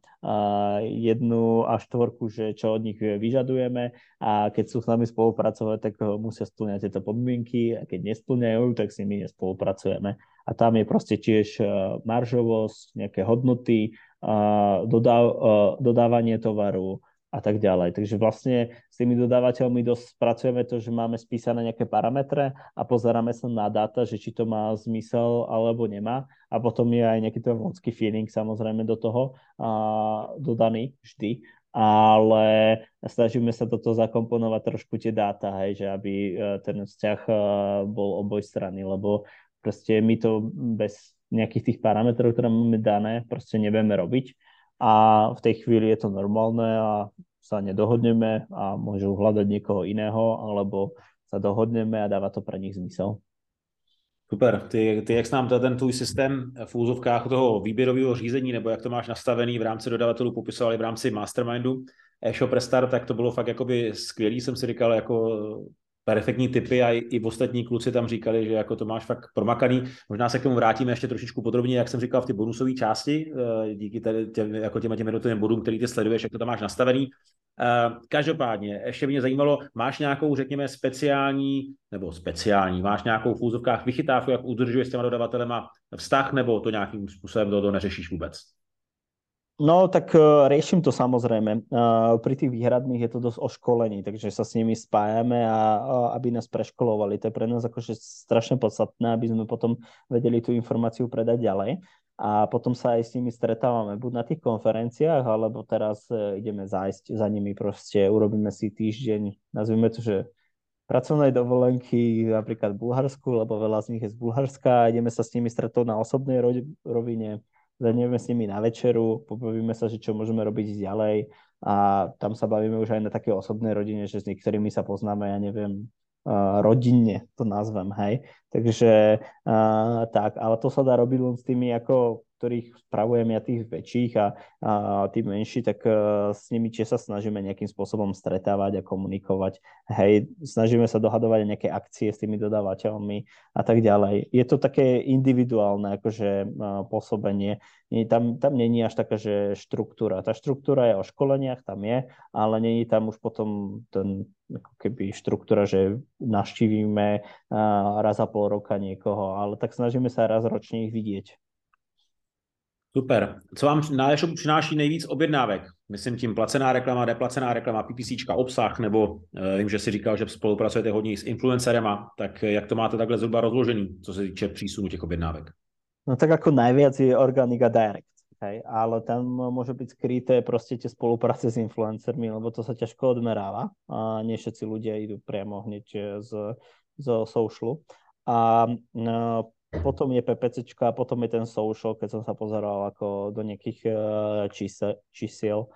jednu a štvorku, že čo od nich vyžadujeme a keď sú s nami spolupracovať, tak musia splňať tieto podmienky a keď nesplňajú, tak s nimi nespolupracujeme. A tam je proste tiež uh, maržovosť, nejaké hodnoty, uh, dodávanie tovaru, a tak ďalej. Takže vlastne s tými dodávateľmi dosť pracujeme to, že máme spísané nejaké parametre a pozeráme sa na dáta, že či to má zmysel alebo nemá. A potom je aj nejaký ten ľudský feeling samozrejme do toho a dodaný vždy. Ale snažíme sa toto zakomponovať trošku tie dáta, hej, že aby e, ten vzťah e, bol oboj strany, lebo proste my to bez nejakých tých parametrov, ktoré máme dané, proste nevieme robiť a v tej chvíli je to normálne a sa nedohodneme a môžu hľadať niekoho iného, alebo sa dohodneme a dáva to pre nich zmysel. Super. Ty, ty jak nám ten tvůj systém v úzovkách toho výběrového řízení, nebo jak to máš nastavený v rámci dodavatelů, popisovali v rámci mastermindu e-shop restart, tak to bylo fakt jakoby skvělý, jsem si říkal, jako perfektní typy a i, ostatní kluci tam říkali, že jako to máš fakt promakaný. Možná se k tomu vrátíme ještě trošičku podrobně, jak jsem říkal v ty bonusové části, eh, díky tady, tě, jako těm, těm jednotlivým bodům, který ty sleduješ, jak to tam máš nastavený. Eh, každopádně, ještě mě zajímalo, máš nějakou, řekněme, speciální, nebo speciální, máš nějakou v úzovkách vychytávku, jak udržuješ s těma dodavatelema vztah, nebo to nějakým způsobem to, to neřešíš vůbec? No, tak uh, riešim to samozrejme. Uh, pri tých výhradných je to dosť o školení, takže sa s nimi spájame a aby nás preškolovali. To je pre nás akože strašne podstatné, aby sme potom vedeli tú informáciu predať ďalej. A potom sa aj s nimi stretávame buď na tých konferenciách, alebo teraz uh, ideme zájsť za nimi proste, urobíme si týždeň, nazvime to, že pracovnej dovolenky napríklad v Bulharsku, lebo veľa z nich je z Bulharska, ideme sa s nimi stretnúť na osobnej rovine, zadneme s nimi na večeru, pobavíme sa, že čo môžeme robiť ďalej a tam sa bavíme už aj na také osobnej rodine, že s niektorými sa poznáme, ja neviem, rodinne to nazvem, hej. Takže uh, tak, ale to sa dá robiť len s tými ako ktorých spravujem ja tých väčších a, a tí menší, tak uh, s nimi tiež sa snažíme nejakým spôsobom stretávať a komunikovať. Hej, snažíme sa dohadovať nejaké akcie s tými dodávateľmi a tak ďalej. Je to také individuálne akože uh, pôsobenie. Nie, tam, tam není až taká, že štruktúra. Tá štruktúra je o školeniach, tam je, ale není tam už potom ten ako keby štruktúra, že navštívime uh, raz za pol roka niekoho, ale tak snažíme sa raz ročne ich vidieť. Super. Co vám na e-shopu přináší nejvíc objednávek? Myslím tím placená reklama, deplacená reklama, PPC, obsah, nebo uh, vím, že si říkal, že spolupracujete hodně s influencerema, tak jak to máte takhle zhruba rozložený, co se týče přísunu těch objednávek? No tak ako najviac je Organic a Direct, hej, ale tam môže byť skryté proste tie spolupráce s influencermi, lebo to sa ťažko odmeráva a nie všetci ľudia idú priamo hneď z, z socialu. A no, potom je PPCčka a potom je ten social, keď som sa pozeral ako do nejakých čísel, čísiel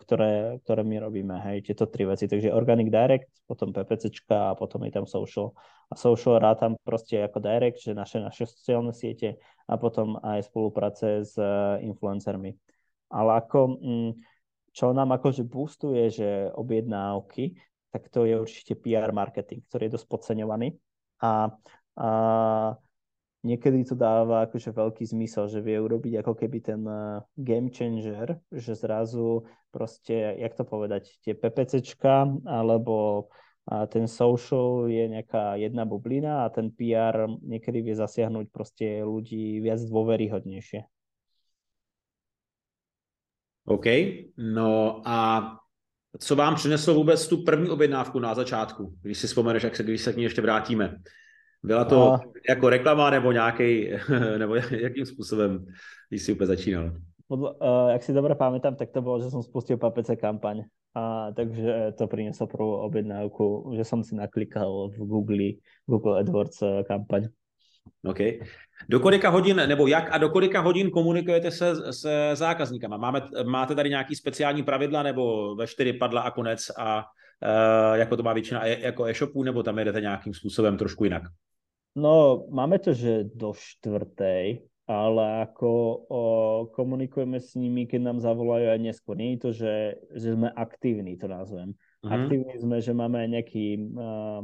ktoré, ktoré my robíme, hej, tieto tri veci. Takže Organic Direct, potom PPCčka a potom je tam social. A social rátam proste ako direct, že naše, naše sociálne siete a potom aj spolupráce s uh, influencermi. Ale ako, mm, čo nám akože boostuje, že objednávky, tak to je určite PR marketing, ktorý je dosť podceňovaný. A, a niekedy to dáva akože veľký zmysel, že vie urobiť ako keby ten uh, game changer, že zrazu proste, jak to povedať, tie PPCčka alebo a ten social je nejaká jedna bublina a ten PR niekedy vie zasiahnuť proste ľudí viac dôveryhodnejšie. OK, no a co vám přineslo vůbec tu první objednávku na začátku, když si vzpomeneš, jak se, když se k ní ještě vrátíme? Byla to a... jako reklama nebo nějaký, (laughs) nebo jakým způsobem, když si úplně začínal? Podľa, uh, jak si dobre pamätám, tak to bolo, že som spustil PPC kampaň. A, takže to prinieslo prvú objednávku, že som si naklikal v Google, Google AdWords eh, kampaň. OK. Do kolika hodin, nebo jak a do kolika hodin komunikujete se se zákazníkama? Máme, máte tady nějaký speciální pravidla, nebo ve čtyři padla a konec a jako to má většina jako e-shopů, nebo tam jedete nějakým způsobem trošku jinak? No, máme to, že do štvrtej, ale ako o, komunikujeme s nimi, keď nám zavolajú aj neskôr. Nie je to, že, že sme aktívni, to nazvem. Mm-hmm. Aktívni sme, že máme nejaký uh,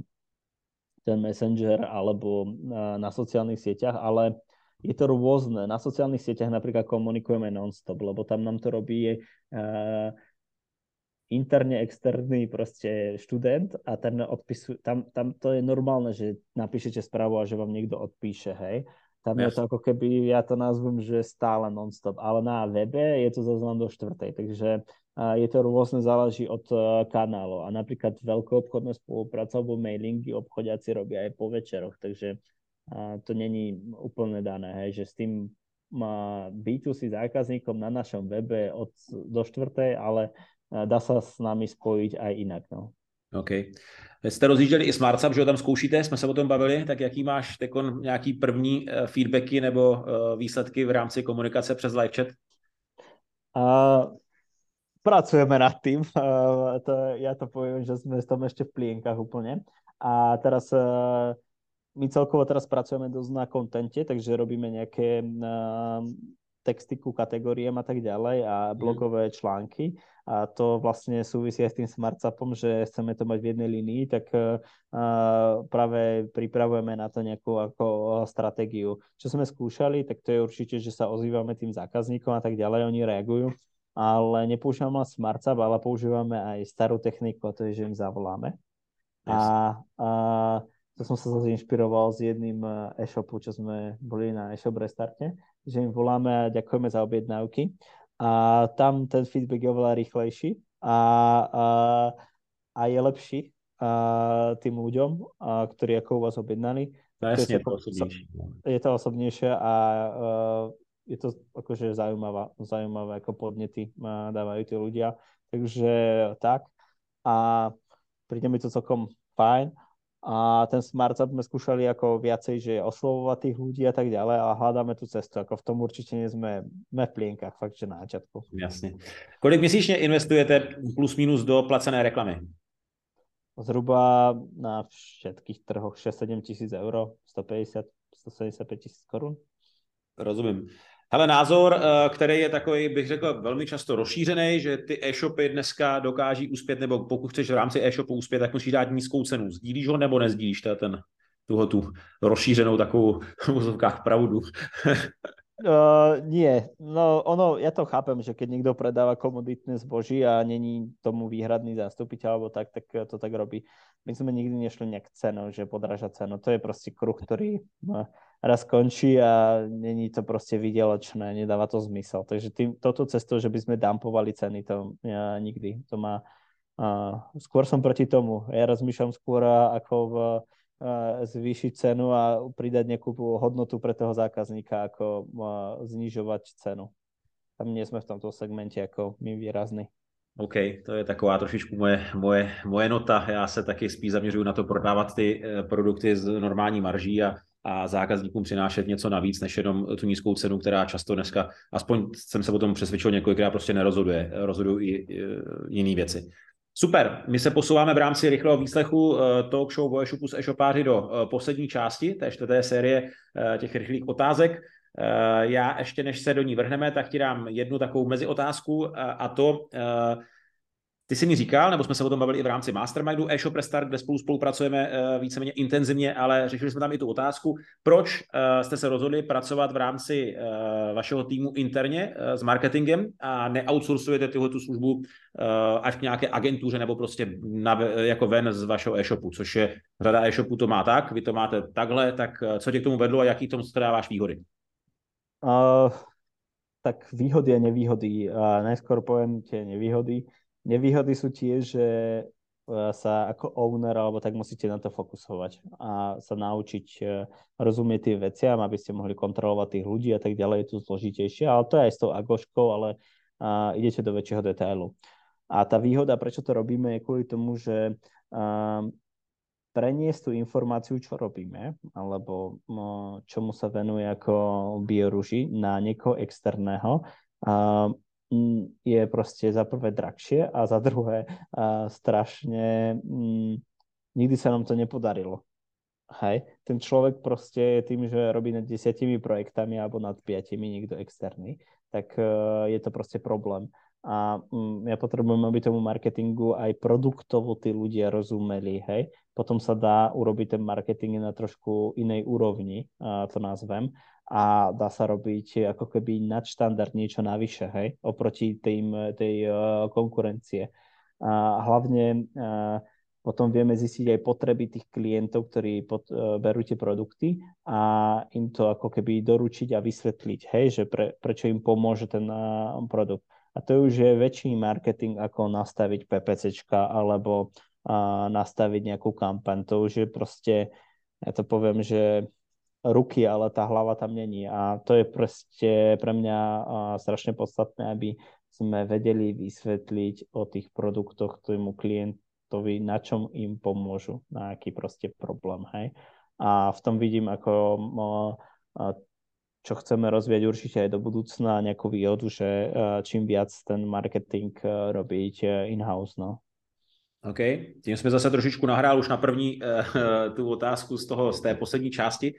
ten messenger alebo uh, na sociálnych sieťach, ale je to rôzne. Na sociálnych sieťach napríklad komunikujeme non-stop, lebo tam nám to robí uh, interne externý proste študent a ten odpisuje, tam, tam to je normálne, že napíšete správu a že vám niekto odpíše, hej. Tam yes. je to ako keby, ja to nazvem, že stále non-stop, ale na webe je to len do štvrtej, takže je to rôzne, záleží od uh, kanálu a napríklad veľké obchodné spolupráce alebo mailingy obchodiaci robia aj po večeroch, takže to není úplne dané, hej, že s tým má B2C zákazníkom na našom webe od do štvrtej, ale dá sa s nami spojiť aj inak. No. OK. Jste rozjížděli i SmartSub, že ho tam zkoušíte, jsme se o tom bavili, tak jaký máš tekon nějaký první uh, feedbacky nebo uh, výsledky v rámci komunikace přes live chat? Uh, pracujeme nad tým. (laughs) To, ja to poviem, že sme tam ešte v plienkach úplne. A teraz uh, my celkovo teraz pracujeme dosť na kontente, takže robíme nejaké texty ku kategóriám a tak ďalej a mhm. blogové články a to vlastne súvisí aj s tým SmartSapom, že chceme to mať v jednej línii, tak uh, práve pripravujeme na to nejakú ako stratégiu. Čo sme skúšali, tak to je určite, že sa ozývame tým zákazníkom a tak ďalej, oni reagujú, ale nepoužívame SmartSap, ale používame aj starú techniku, a to je, že im zavoláme. Yes. A, a to som sa zase inšpiroval s jedným e-shopu, čo sme boli na e-shop restarte, že im voláme a ďakujeme za objednávky a tam ten feedback je oveľa rýchlejší a, a, a je lepší a, tým ľuďom, a, ktorí ako u vás objednali. No jasne, je to osobnejšie. Je to osobnejšie a a je to akože zaujímavé, zaujímavé ako podnety dávajú tí ľudia. Takže tak. A príde mi to celkom fajn a ten SmartSap sme skúšali ako viacej, že oslovovať tých ľudí a tak ďalej a hľadáme tú cestu, ako v tom určite nie sme, sme v plienkach, fakt, že na začiatku. Jasne. Kolik měsíčně investujete plus minus do placené reklamy? Zhruba na všetkých trhoch 6-7 tisíc eur, 150, 175 tisíc korun. Rozumím. Hele, názor, eh, který je takový, bych řekl, velmi často rozšířený, že ty e-shopy dneska dokáží uspět, nebo pokud chceš v rámci e-shopu uspět, tak musíš dát nízkou cenu. Sdílíš ho nebo nezdílíš ten, tuho tu rozšířenou takovou v úzovkách pravdu? Uh, (laughs) nie, no ono, ja to chápem, že keď niekto predáva komoditné zboží a není tomu výhradný zástupiteľ alebo tak, tak to tak robí. My sme nikdy nešli nejak cenu, že podraža cenu. To je proste kruh, ktorý no, raz končí a není to proste vydeločné, nedáva to zmysel. Takže tým, toto cestou, že by sme dampovali ceny, to ja, nikdy. To má, uh, skôr som proti tomu. Ja rozmýšľam skôr ako v zvýšiť cenu a pridať nejakú hodnotu pre toho zákazníka, ako znižovať cenu. Tam nie sme v tomto segmente ako my výrazní. OK, to je taková trošičku moje, moje, moje nota. Já se taky spíš zaměřuju na to prodávat ty eh, produkty z normální marží a, a zákazníkům přinášet něco navíc, než jenom tu nízkou cenu, která často dneska, aspoň jsem se o tom přesvědčil několikrát, prostě nerozhoduje. Rozhodují i, i jiné věci. Super, my se posouváme v rámci rychlého výslechu uh, talk show o e-shopu s e-shopáři do uh, poslední části té čtvrté série těch rychlých otázek. Já ještě než se do ní vrhneme, tak ti dám jednu takovou meziotázku a to, ty jsi mi říkal, nebo jsme se o tom bavili i v rámci Mastermindu e-shop Restart, kde spolu spolupracujeme uh, víceméně intenzivně, ale řešili jsme tam i tu otázku, proč uh, jste se rozhodli pracovat v rámci uh, vašeho týmu interně s marketingem a neoutsourcujete tyhle tu službu až k nějaké agentuře nebo prostě na, jako ven z vašeho e-shopu, což je řada e-shopů to má tak, vy to máte takhle, tak co tě k tomu vedlo a jaký tomu dáváš výhody? Uh, tak výhody a nevýhody. Uh, najskôr poviem tie nevýhody Nevýhody sú tie, že e, sa ako owner alebo tak musíte na to fokusovať a sa naučiť e, rozumieť tým veciam, aby ste mohli kontrolovať tých ľudí a tak ďalej, je to zložitejšie, ale to je aj s tou agoškou, ale a, idete do väčšieho detailu. A tá výhoda, prečo to robíme, je kvôli tomu, že a, preniesť tú informáciu, čo robíme, alebo no, čomu sa venuje ako bioruži na niekoho externého, a, je proste za prvé drahšie a za druhé uh, strašne mm, nikdy sa nám to nepodarilo. Hej, ten človek proste tým, že robí nad desiatimi projektami alebo nad piatimi niekto externý, tak uh, je to proste problém. A um, ja potrebujem, aby tomu marketingu aj produktovo tí ľudia rozumeli, hej. Potom sa dá urobiť ten marketing na trošku inej úrovni, uh, to nazvem, a dá sa robiť ako keby nadštandard niečo navyše, hej, oproti tým, tej uh, konkurencie. A hlavne uh, potom vieme zistiť aj potreby tých klientov, ktorí pod, uh, berú tie produkty a im to ako keby doručiť a vysvetliť, hej, že pre, prečo im pomôže ten produkt. A to už je väčší marketing, ako nastaviť PPCčka alebo uh, nastaviť nejakú kampaň. To už je proste, ja to poviem, že ruky, ale tá hlava tam není. A to je proste pre mňa strašne podstatné, aby sme vedeli vysvetliť o tých produktoch tomu klientovi, na čom im pomôžu, na aký proste problém, hej. A v tom vidím ako čo chceme rozvíjať určite aj do budúcna nejakú výhodu, že čím viac ten marketing robiť in-house, no. OK, tím jsme zase trošičku nahrál už na první uh, tu otázku z toho, z té poslední části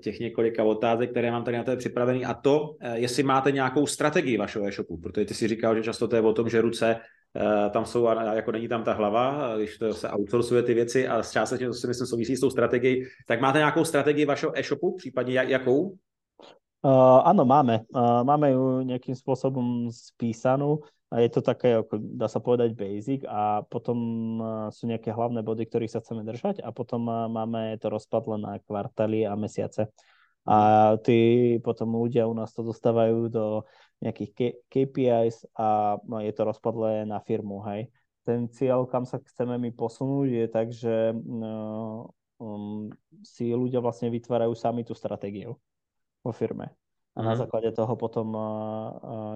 těch několika otázek, které mám tady na to připravený a to, uh, jestli máte nějakou strategii vašeho e-shopu, protože ty si říkal, že často to je o tom, že ruce Eh, tam jsou, jako není tam ta hlava, když to se outsourcuje ty věci a částečně to si myslím souvisí s tou strategií. Tak máte nějakou strategii vašeho e-shopu, případně jakou? Uh, áno, máme. Uh, máme ju nejakým spôsobom spísanú a je to také, ako dá sa povedať, basic a potom uh, sú nejaké hlavné body, ktorých sa chceme držať a potom uh, máme to rozpadlo na kvartály a mesiace. A tí potom ľudia u nás to dostávajú do nejakých KPIs a no, je to rozpadlé na firmu, hej. Ten cieľ, kam sa chceme my posunúť, je tak, že um, si ľudia vlastne vytvárajú sami tú stratégiu vo firme. A na mhm. základe toho potom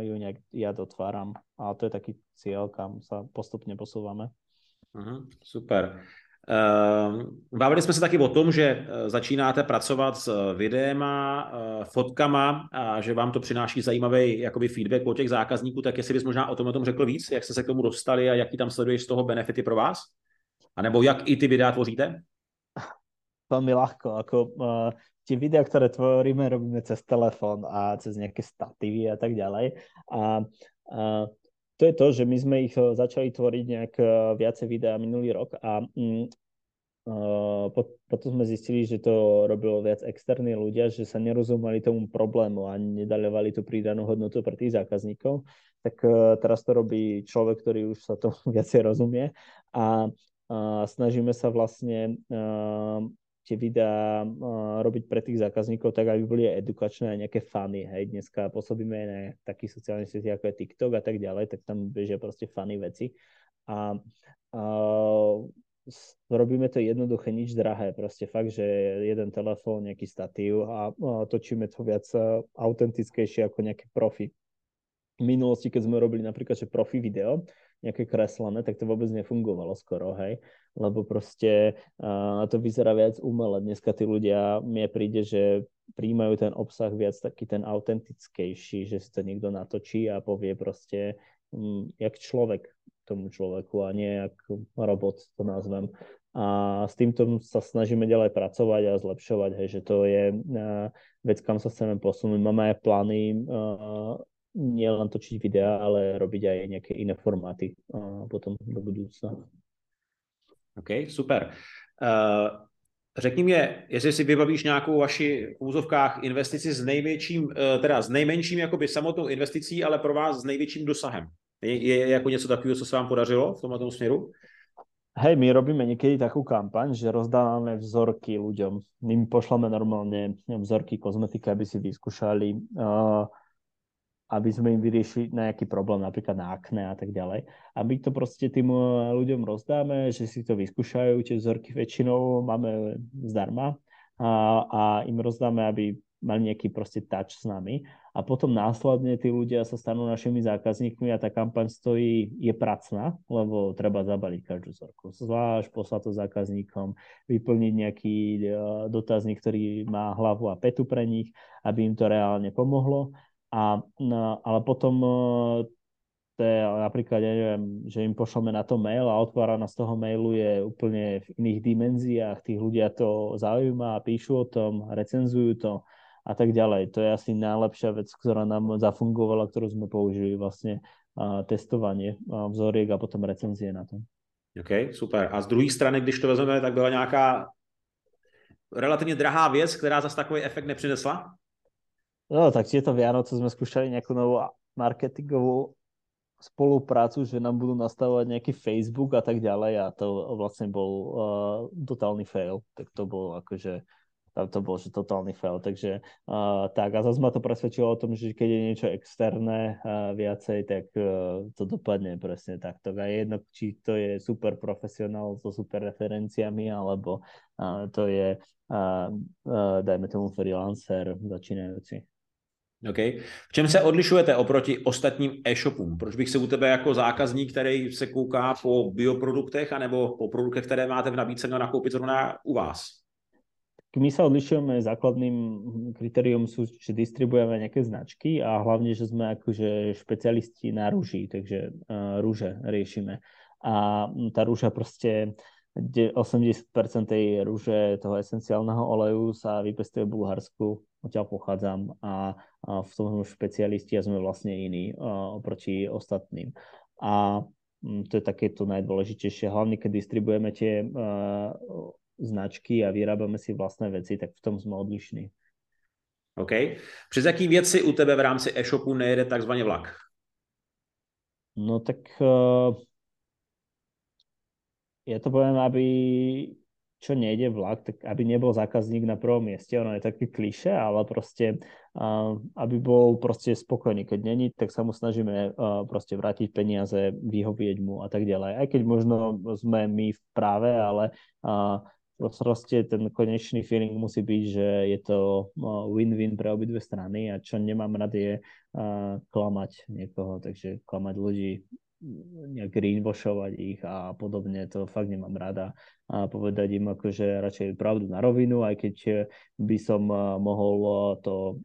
ju nejak ja dotváram. A to je taký cieľ, kam sa postupne posúvame. Uh-huh, super. Ehm, bavili jsme se taky o tom, že eh, začínáte pracovat s videema, eh, fotkama a že vám to přináší zajímavý jakoby feedback od těch zákazníků, tak jestli bys možná o tom, o tom řekl víc, jak jste se k tomu dostali a jaký tam sleduješ z toho benefity pro vás? A nebo jak i ty videa tvoříte? Veľmi ľahko, ako uh, tie videá, ktoré tvoríme, robíme cez telefón a cez nejaké statívy a tak ďalej. A uh, to je to, že my sme ich eh, začali tvoriť nejak eh, viacej videá minulý rok a mm, uh, potom sme zistili, že to robilo viac externí ľudia, že sa nerozumeli tomu problému a nedaľovali tú pridanú hodnotu pre tých zákazníkov. Tak teraz to robí človek, ktorý už sa to (laughs) viacej rozumie a uh, snažíme sa vlastne tie videá uh, robiť pre tých zákazníkov tak, aby boli aj edukačné a nejaké fany. Hej, dneska pôsobíme aj na takých sociálnych sieťach ako je TikTok a tak ďalej, tak tam bežia proste fany veci. A uh, robíme to jednoduché, nič drahé, proste fakt, že jeden telefón, nejaký statív a uh, točíme to viac autentickejšie ako nejaké profi. V minulosti, keď sme robili napríklad, že profi video, nejaké kreslené, tak to vôbec nefungovalo skoro, hej lebo proste uh, to vyzerá viac umele. Dneska tí ľudia, mne príde, že príjmajú ten obsah viac taký ten autentickejší, že si to niekto natočí a povie proste, um, jak človek tomu človeku a nie jak robot, to nazvem. A s týmto sa snažíme ďalej pracovať a zlepšovať, hej, že to je uh, vec, kam sa chceme posunúť. Máme aj plány uh, nielen točiť videá, ale robiť aj nejaké iné formáty uh, potom do budúcna. OK, super. Uh, řekni mě, jestli si vybavíš nějakou vaši v úzovkách investici s největším, uh, teda s nejmenším jakoby samotnou investicí, ale pro vás s největším dosahem. Je, je jako něco takového, co se vám podařilo v tomto směru? Hej, my robíme niekedy takú kampaň, že rozdávame vzorky ľuďom. My im pošlame normálne vzorky kozmetiky, aby si vyskúšali uh, aby sme im vyriešili nejaký problém, napríklad na akné a tak ďalej. A my to proste tým eh, ľuďom rozdáme, že si to vyskúšajú, tie vzorky väčšinou máme zdarma a, a im rozdáme, aby mali nejaký proste touch s nami a potom následne tí ľudia sa stanú našimi zákazníkmi a tá kampaň stojí, je pracná, lebo treba zabaliť každú vzorku. Zvlášť poslať to zákazníkom, vyplniť nejaký eh, dotazník, ktorý má hlavu a petu pre nich, aby im to reálne pomohlo A, no, ale potom to je napríklad, ja neviem, že im pošleme na to mail a otvára z toho mailu je úplne v iných dimenziách, tých ľudia to zaujíma, píšu o tom, recenzujú to a tak ďalej. To je asi najlepšia vec, ktorá nám zafungovala, ktorú sme použili vlastne a testovanie a vzoriek a potom recenzie na to. OK, super. A z druhé strany, když to vezmeme, tak byla nějaká relativně drahá věc, která zase takový efekt nepřinesla? No, tak tieto Vianoce sme skúšali nejakú novú marketingovú spoluprácu, že nám budú nastavovať nejaký Facebook a tak ďalej a to vlastne bol uh, totálny fail. Tak to bol akože tam to bol že totálny fail. Takže uh, tak a zase ma to presvedčilo o tom, že keď je niečo externé uh, viacej, tak uh, to dopadne presne takto. A jedno, či to je super profesionál so super referenciami, alebo uh, to je, uh, uh, dajme tomu freelancer začínajúci. Okay. V čem se odlišujete oproti ostatním e-shopům? Proč bych se u tebe jako zákazník, který se kouká po bioproduktech anebo po produktech, které máte v nabídce, měl nakoupit zrovna u vás? My sa odlišujeme, základným kritérium sú, že distribuujeme nejaké značky a hlavne, že sme akože špecialisti na rúži, takže uh, rúže riešime. A tá rúža proste 80% tej rúže toho esenciálneho oleju sa vypestuje v Bulharsku odtiaľ pochádzam a, a v tom špecialisti a sme vlastne iní a, oproti ostatným. A to je takéto najdôležitejšie. Hlavne, keď distribujeme tie a, značky a vyrábame si vlastné veci, tak v tom sme odlišní. OK. Přes jaký věci u tebe v rámci e-shopu nejede takzvaně vlak? No tak uh, ja to poviem, aby čo nejde vlak, tak aby nebol zákazník na prvom mieste, ono je také kliše, ale proste, aby bol proste spokojný. Keď není, tak sa mu snažíme proste vrátiť peniaze, vyhovieť mu a tak ďalej. Aj keď možno sme my v práve, ale proste ten konečný feeling musí byť, že je to win-win pre obidve strany a čo nemám rád je klamať niekoho, takže klamať ľudí nejak greenwashovať ich a podobne, to fakt nemám rada a povedať im akože radšej pravdu na rovinu, aj keď by som mohol to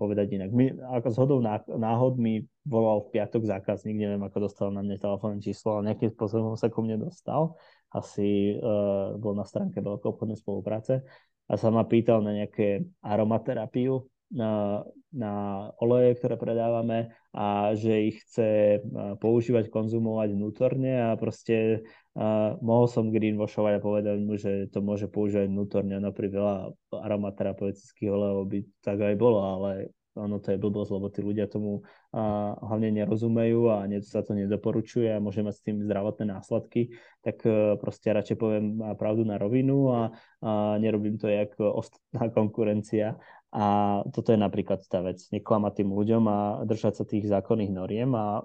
povedať inak. My, ako zhodou náhod mi volal v piatok zákazník, neviem ako dostal na mne telefónne číslo, ale nejakým spôsobom sa ku mne dostal, asi uh, bol na stránke veľkou obchodnej spolupráce a sa ma pýtal na nejaké aromaterapiu, na, na oleje, ktoré predávame a že ich chce používať, konzumovať vnútorne a proste uh, mohol som greenwashovať a povedať mu, že to môže používať vnútorne. No pri veľa aromaterapeutických olejov by tak aj bolo, ale ono to je blbosť, lebo tí ľudia tomu a, hlavne nerozumejú a ne, sa to nedoporučuje a môže mať s tým zdravotné následky, tak e, proste radšej poviem pravdu na rovinu a, a nerobím to jak ostatná (laughs) konkurencia. A toto je napríklad tá vec, neklamať tým ľuďom a držať sa tých zákonných noriem a,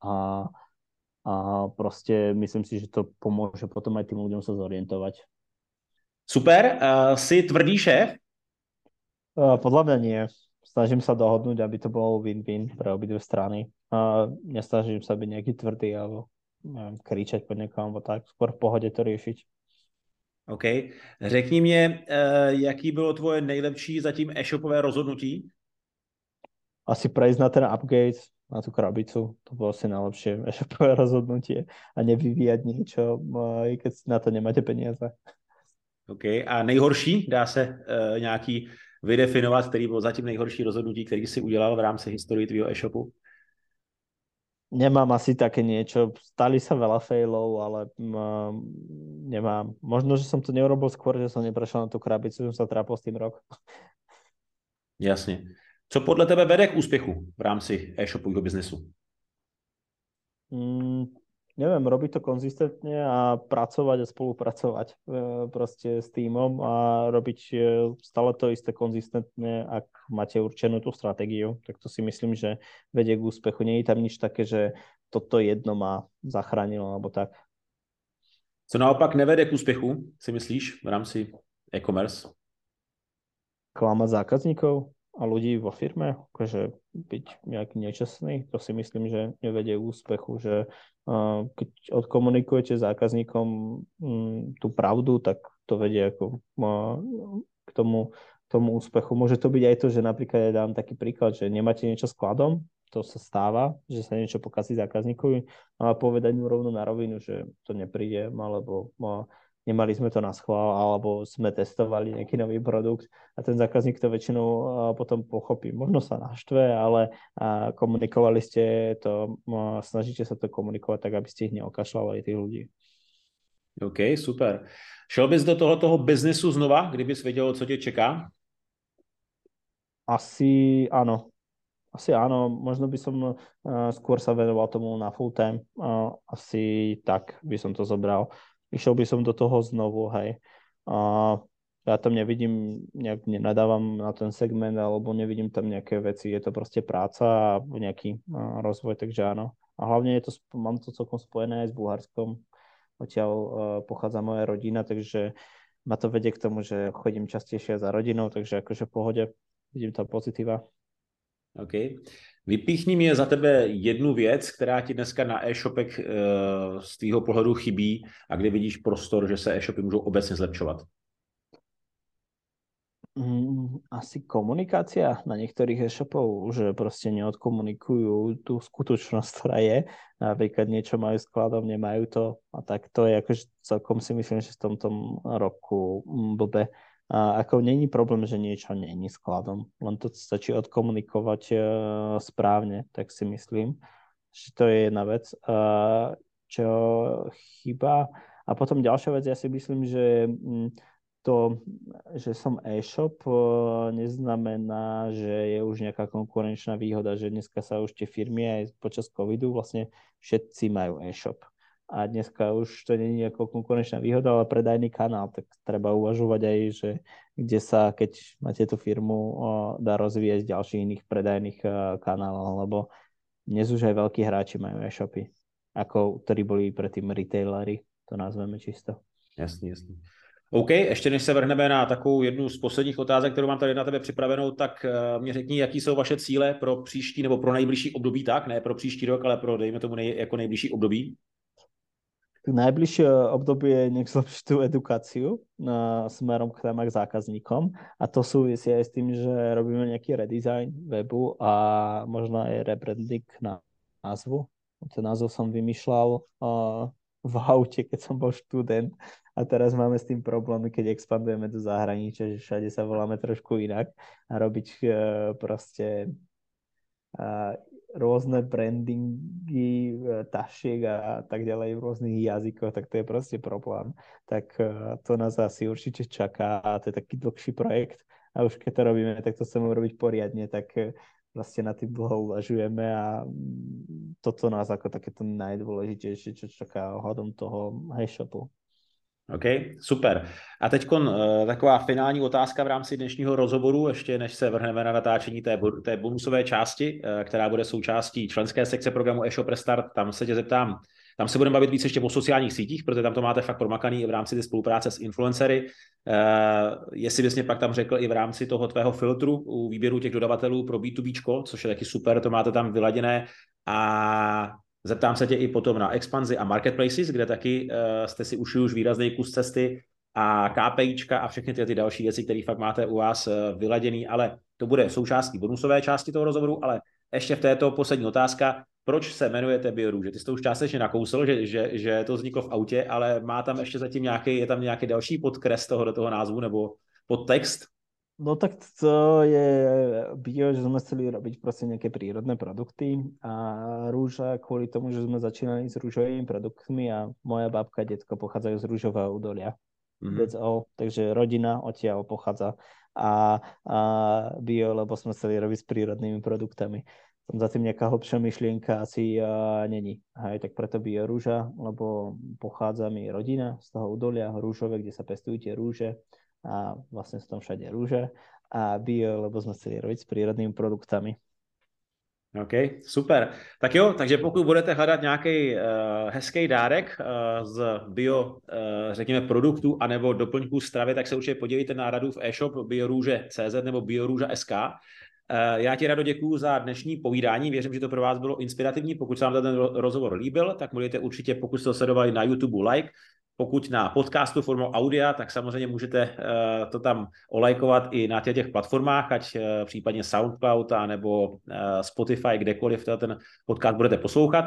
a, a proste myslím si, že to pomôže potom aj tým ľuďom sa zorientovať. Super, uh, si tvrdý šéf? Uh, podľa mňa nie snažím sa dohodnúť, aby to bolo win-win pre obidve strany. A nesnažím sa byť nejaký tvrdý alebo neviem, kričať po niekom, alebo tak, skôr v pohode to riešiť. OK. Řekni mě, uh, jaký bylo tvoje nejlepší zatím e-shopové rozhodnutí? Asi prejsť na ten upgrade, na tú krabicu. To bolo asi najlepšie (laughs) e-shopové rozhodnutie a nevyvíjať niečo, i keď na to nemáte peniaze. OK. A nejhorší? Dá se uh, nějaký vydefinovat, který byl zatím nejhorší rozhodnutí, který si udělal v rámci historii tvýho e-shopu? Nemám asi také niečo. Stali sa veľa failov, ale uh, nemám. Možno, že som to neurobil skôr, že som neprešiel na tú krabicu, som sa trápil s tým rok. Jasně. Co podle tebe vede k úspěchu v rámci e-shopového biznesu? Mm, neviem, robiť to konzistentne a pracovať a spolupracovať e, proste s týmom a robiť e, stále to isté konzistentne, ak máte určenú tú stratégiu, tak to si myslím, že vedie k úspechu. Nie je tam nič také, že toto jedno ma zachránilo alebo tak. Co naopak nevede k úspechu, si myslíš, v rámci e-commerce? Klamať zákazníkov? A ľudí vo firme, akože byť nejak nečestný, to si myslím, že nevedie úspechu, že uh, keď odkomunikujete zákazníkom um, tú pravdu, tak to vedie ako k tomu, tomu úspechu. Môže to byť aj to, že napríklad ja dám taký príklad, že nemáte niečo skladom, to sa stáva, že sa niečo pokazí zákazníkovi, ale povedať mu rovno na rovinu, že to nepríde, alebo nemali sme to na schvál, alebo sme testovali nejaký nový produkt a ten zákazník to väčšinou potom pochopí. Možno sa naštve, ale komunikovali ste to, snažíte sa to komunikovať tak, aby ste ich neokašľali tých ľudí. OK, super. Šel bys do toho, toho biznesu znova, kdybys věděl, co tě čeká? Asi áno. Asi áno, možno by som uh, skôr sa venoval tomu na full time. Uh, asi tak by som to zobral išiel by som do toho znovu, hej. A ja tam nevidím, nejak nenadávam na ten segment, alebo nevidím tam nejaké veci, je to proste práca a nejaký rozvoj, takže áno. A hlavne je to, mám to celkom spojené aj s Bulharskom, odtiaľ uh, pochádza moja rodina, takže ma to vedie k tomu, že chodím častejšie za rodinou, takže akože v pohode, vidím tam pozitíva. OK. Vypíchni mi za tebe jednu věc, která ti dneska na e-shopech uh, z tvého pohledu chybí a kde vidíš prostor, že se e-shopy můžou obecně zlepšovat. Mm, asi komunikácia na niektorých e-shopov, že proste neodkomunikujú tú skutočnosť, ktorá je. Napríklad niečo majú skladom, nemajú to. A tak to je akože celkom si myslím, že v tomto roku mm, blbe a ako není problém, že niečo není skladom, len to stačí odkomunikovať uh, správne, tak si myslím, že to je jedna vec, uh, čo chýba. A potom ďalšia vec, ja si myslím, že mm, to, že som e-shop, uh, neznamená, že je už nejaká konkurenčná výhoda, že dneska sa už tie firmy aj počas covidu vlastne všetci majú e-shop a dneska už to nie je ako konkurenčná výhoda, ale predajný kanál, tak treba uvažovať aj, že kde sa, keď máte tú firmu, dá rozvíjať ďalších iných predajných kanálov, lebo dnes už aj veľkí hráči majú e-shopy, ako ktorí boli predtým retailery, to nazveme čisto. Jasný, jasný. OK, ještě než se vrhneme na takovou jednu z posledních otázek, kterou mám tady na tebe připravenou, tak uh, mě řekni, jaký jsou vaše cíle pro příští nebo pro nejbližší období, tak ne pro příští rok, ale pro, dejme tomu, nej, jako nejbližší období najbližšie obdobie nech zlepšiť tú edukáciu na, smerom k témach zákazníkom a to súvisí aj s tým, že robíme nejaký redesign webu a možno aj rebranding na názvu. Ten názov som vymýšľal uh, v aute, keď som bol študent a teraz máme s tým problémy, keď expandujeme do zahraničia, že všade sa voláme trošku inak a robiť uh, proste uh, rôzne brandingy e, tašiek a tak ďalej v rôznych jazykoch, tak to je proste problém. Tak e, to nás asi určite čaká a to je taký dlhší projekt a už keď to robíme, tak to chceme urobiť poriadne, tak e, vlastne na tým dlho uvažujeme a mm, toto nás ako takéto najdôležitejšie, čo čaká ohľadom toho e-shopu. OK, super. A teď uh, taková finální otázka v rámci dnešního rozhovoru, ještě než se vrhneme na natáčení té, té bonusové části, uh, která bude součástí členské sekce programu eShop Restart. Tam se tě zeptám, tam se budeme bavit víc ještě o sociálních sítích, protože tam to máte fakt promakaný v rámci té spolupráce s influencery. Uh, jestli bys mě pak tam řekl i v rámci toho tvého filtru u výběru těch dodavatelů pro B2B, což je taky super, to máte tam vyladěné. A Zeptám se tě i potom na expanzi a marketplaces, kde taky uh, jste si ušli už výrazný kus cesty a KPIčka a všechny ty, ty další věci, které fakt máte u vás uh, vyladěný, ale to bude součástí bonusové části toho rozhovoru, ale ještě v této poslední otázka, proč se jmenujete Biorůže? Ty jsi to už částečně nakousl, že, že, že to vzniklo v autě, ale má tam ještě zatím nějaký, je tam nějaký další podkres toho do toho názvu nebo podtext? No tak to je bio, že sme chceli robiť proste nejaké prírodné produkty a rúža kvôli tomu, že sme začínali s rúžovými produktmi a moja babka a detko pochádzajú z rúžového údolia. Mm-hmm. That's all. Takže rodina odtiaľ pochádza a, a bio, lebo sme chceli robiť s prírodnými produktami. Tam za tým nejaká hlbšia myšlienka asi uh, není. Hej, tak preto bio rúža, lebo pochádza mi rodina z toho údolia rúžové, kde sa pestujú tie rúže a vlastne sú tam všade rúže a bio, lebo sme chceli robiť s prírodnými produktami. OK, super. Tak jo, takže pokud budete hledat nějaký uh, hezký dárek uh, z bio, uh, řekněme, produktů anebo doplňků stravy, tak se určitě podívejte na radu v e-shop biorůže.cz nebo biorůža.sk. Uh, já ti rado děkuji za dnešní povídání. Věřím, že to pro vás bylo inspirativní. Pokud se vám ten rozhovor líbil, tak můžete určitě, pokud jste sledovali na YouTube, like pokud na podcastu formou audia, tak samozřejmě můžete uh, to tam olajkovat i na těch, těch platformách, ať uh, případně SoundCloud a nebo uh, Spotify, kdekoliv ten podcast budete poslouchat.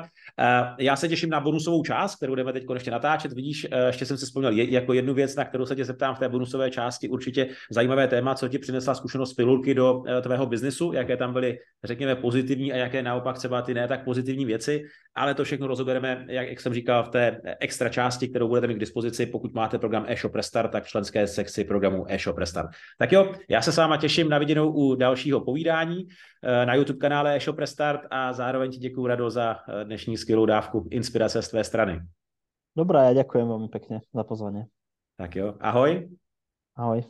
Já se těším na bonusovou část, kterou budeme teď konečně natáčet. Vidíš, ještě jsem si vzpomněl jako jednu věc, na kterou se tě zeptám v té bonusové části. Určitě zajímavé téma, co ti přinesla zkušenost pilulky do tvého biznesu, jaké tam byly, řekněme, pozitivní a jaké naopak třeba ty ne tak pozitivní věci, ale to všechno rozobereme, jak, jak jsem říkal, v té extra části, kterou budete mít k dispozici, pokud máte program e-shop Restart, tak v členské sekci programu e-shop Restart. Tak jo, já se s váma těším na viděnou u dalšího povídání eh, na YouTube kanále e-shop Restart a zároveň ti děkuji Rado za eh, dnešní skvělou dávku inspirace z tvé strany. Dobrá, já děkuji velmi pěkně za pozvání. Tak jo, ahoj. Ahoj.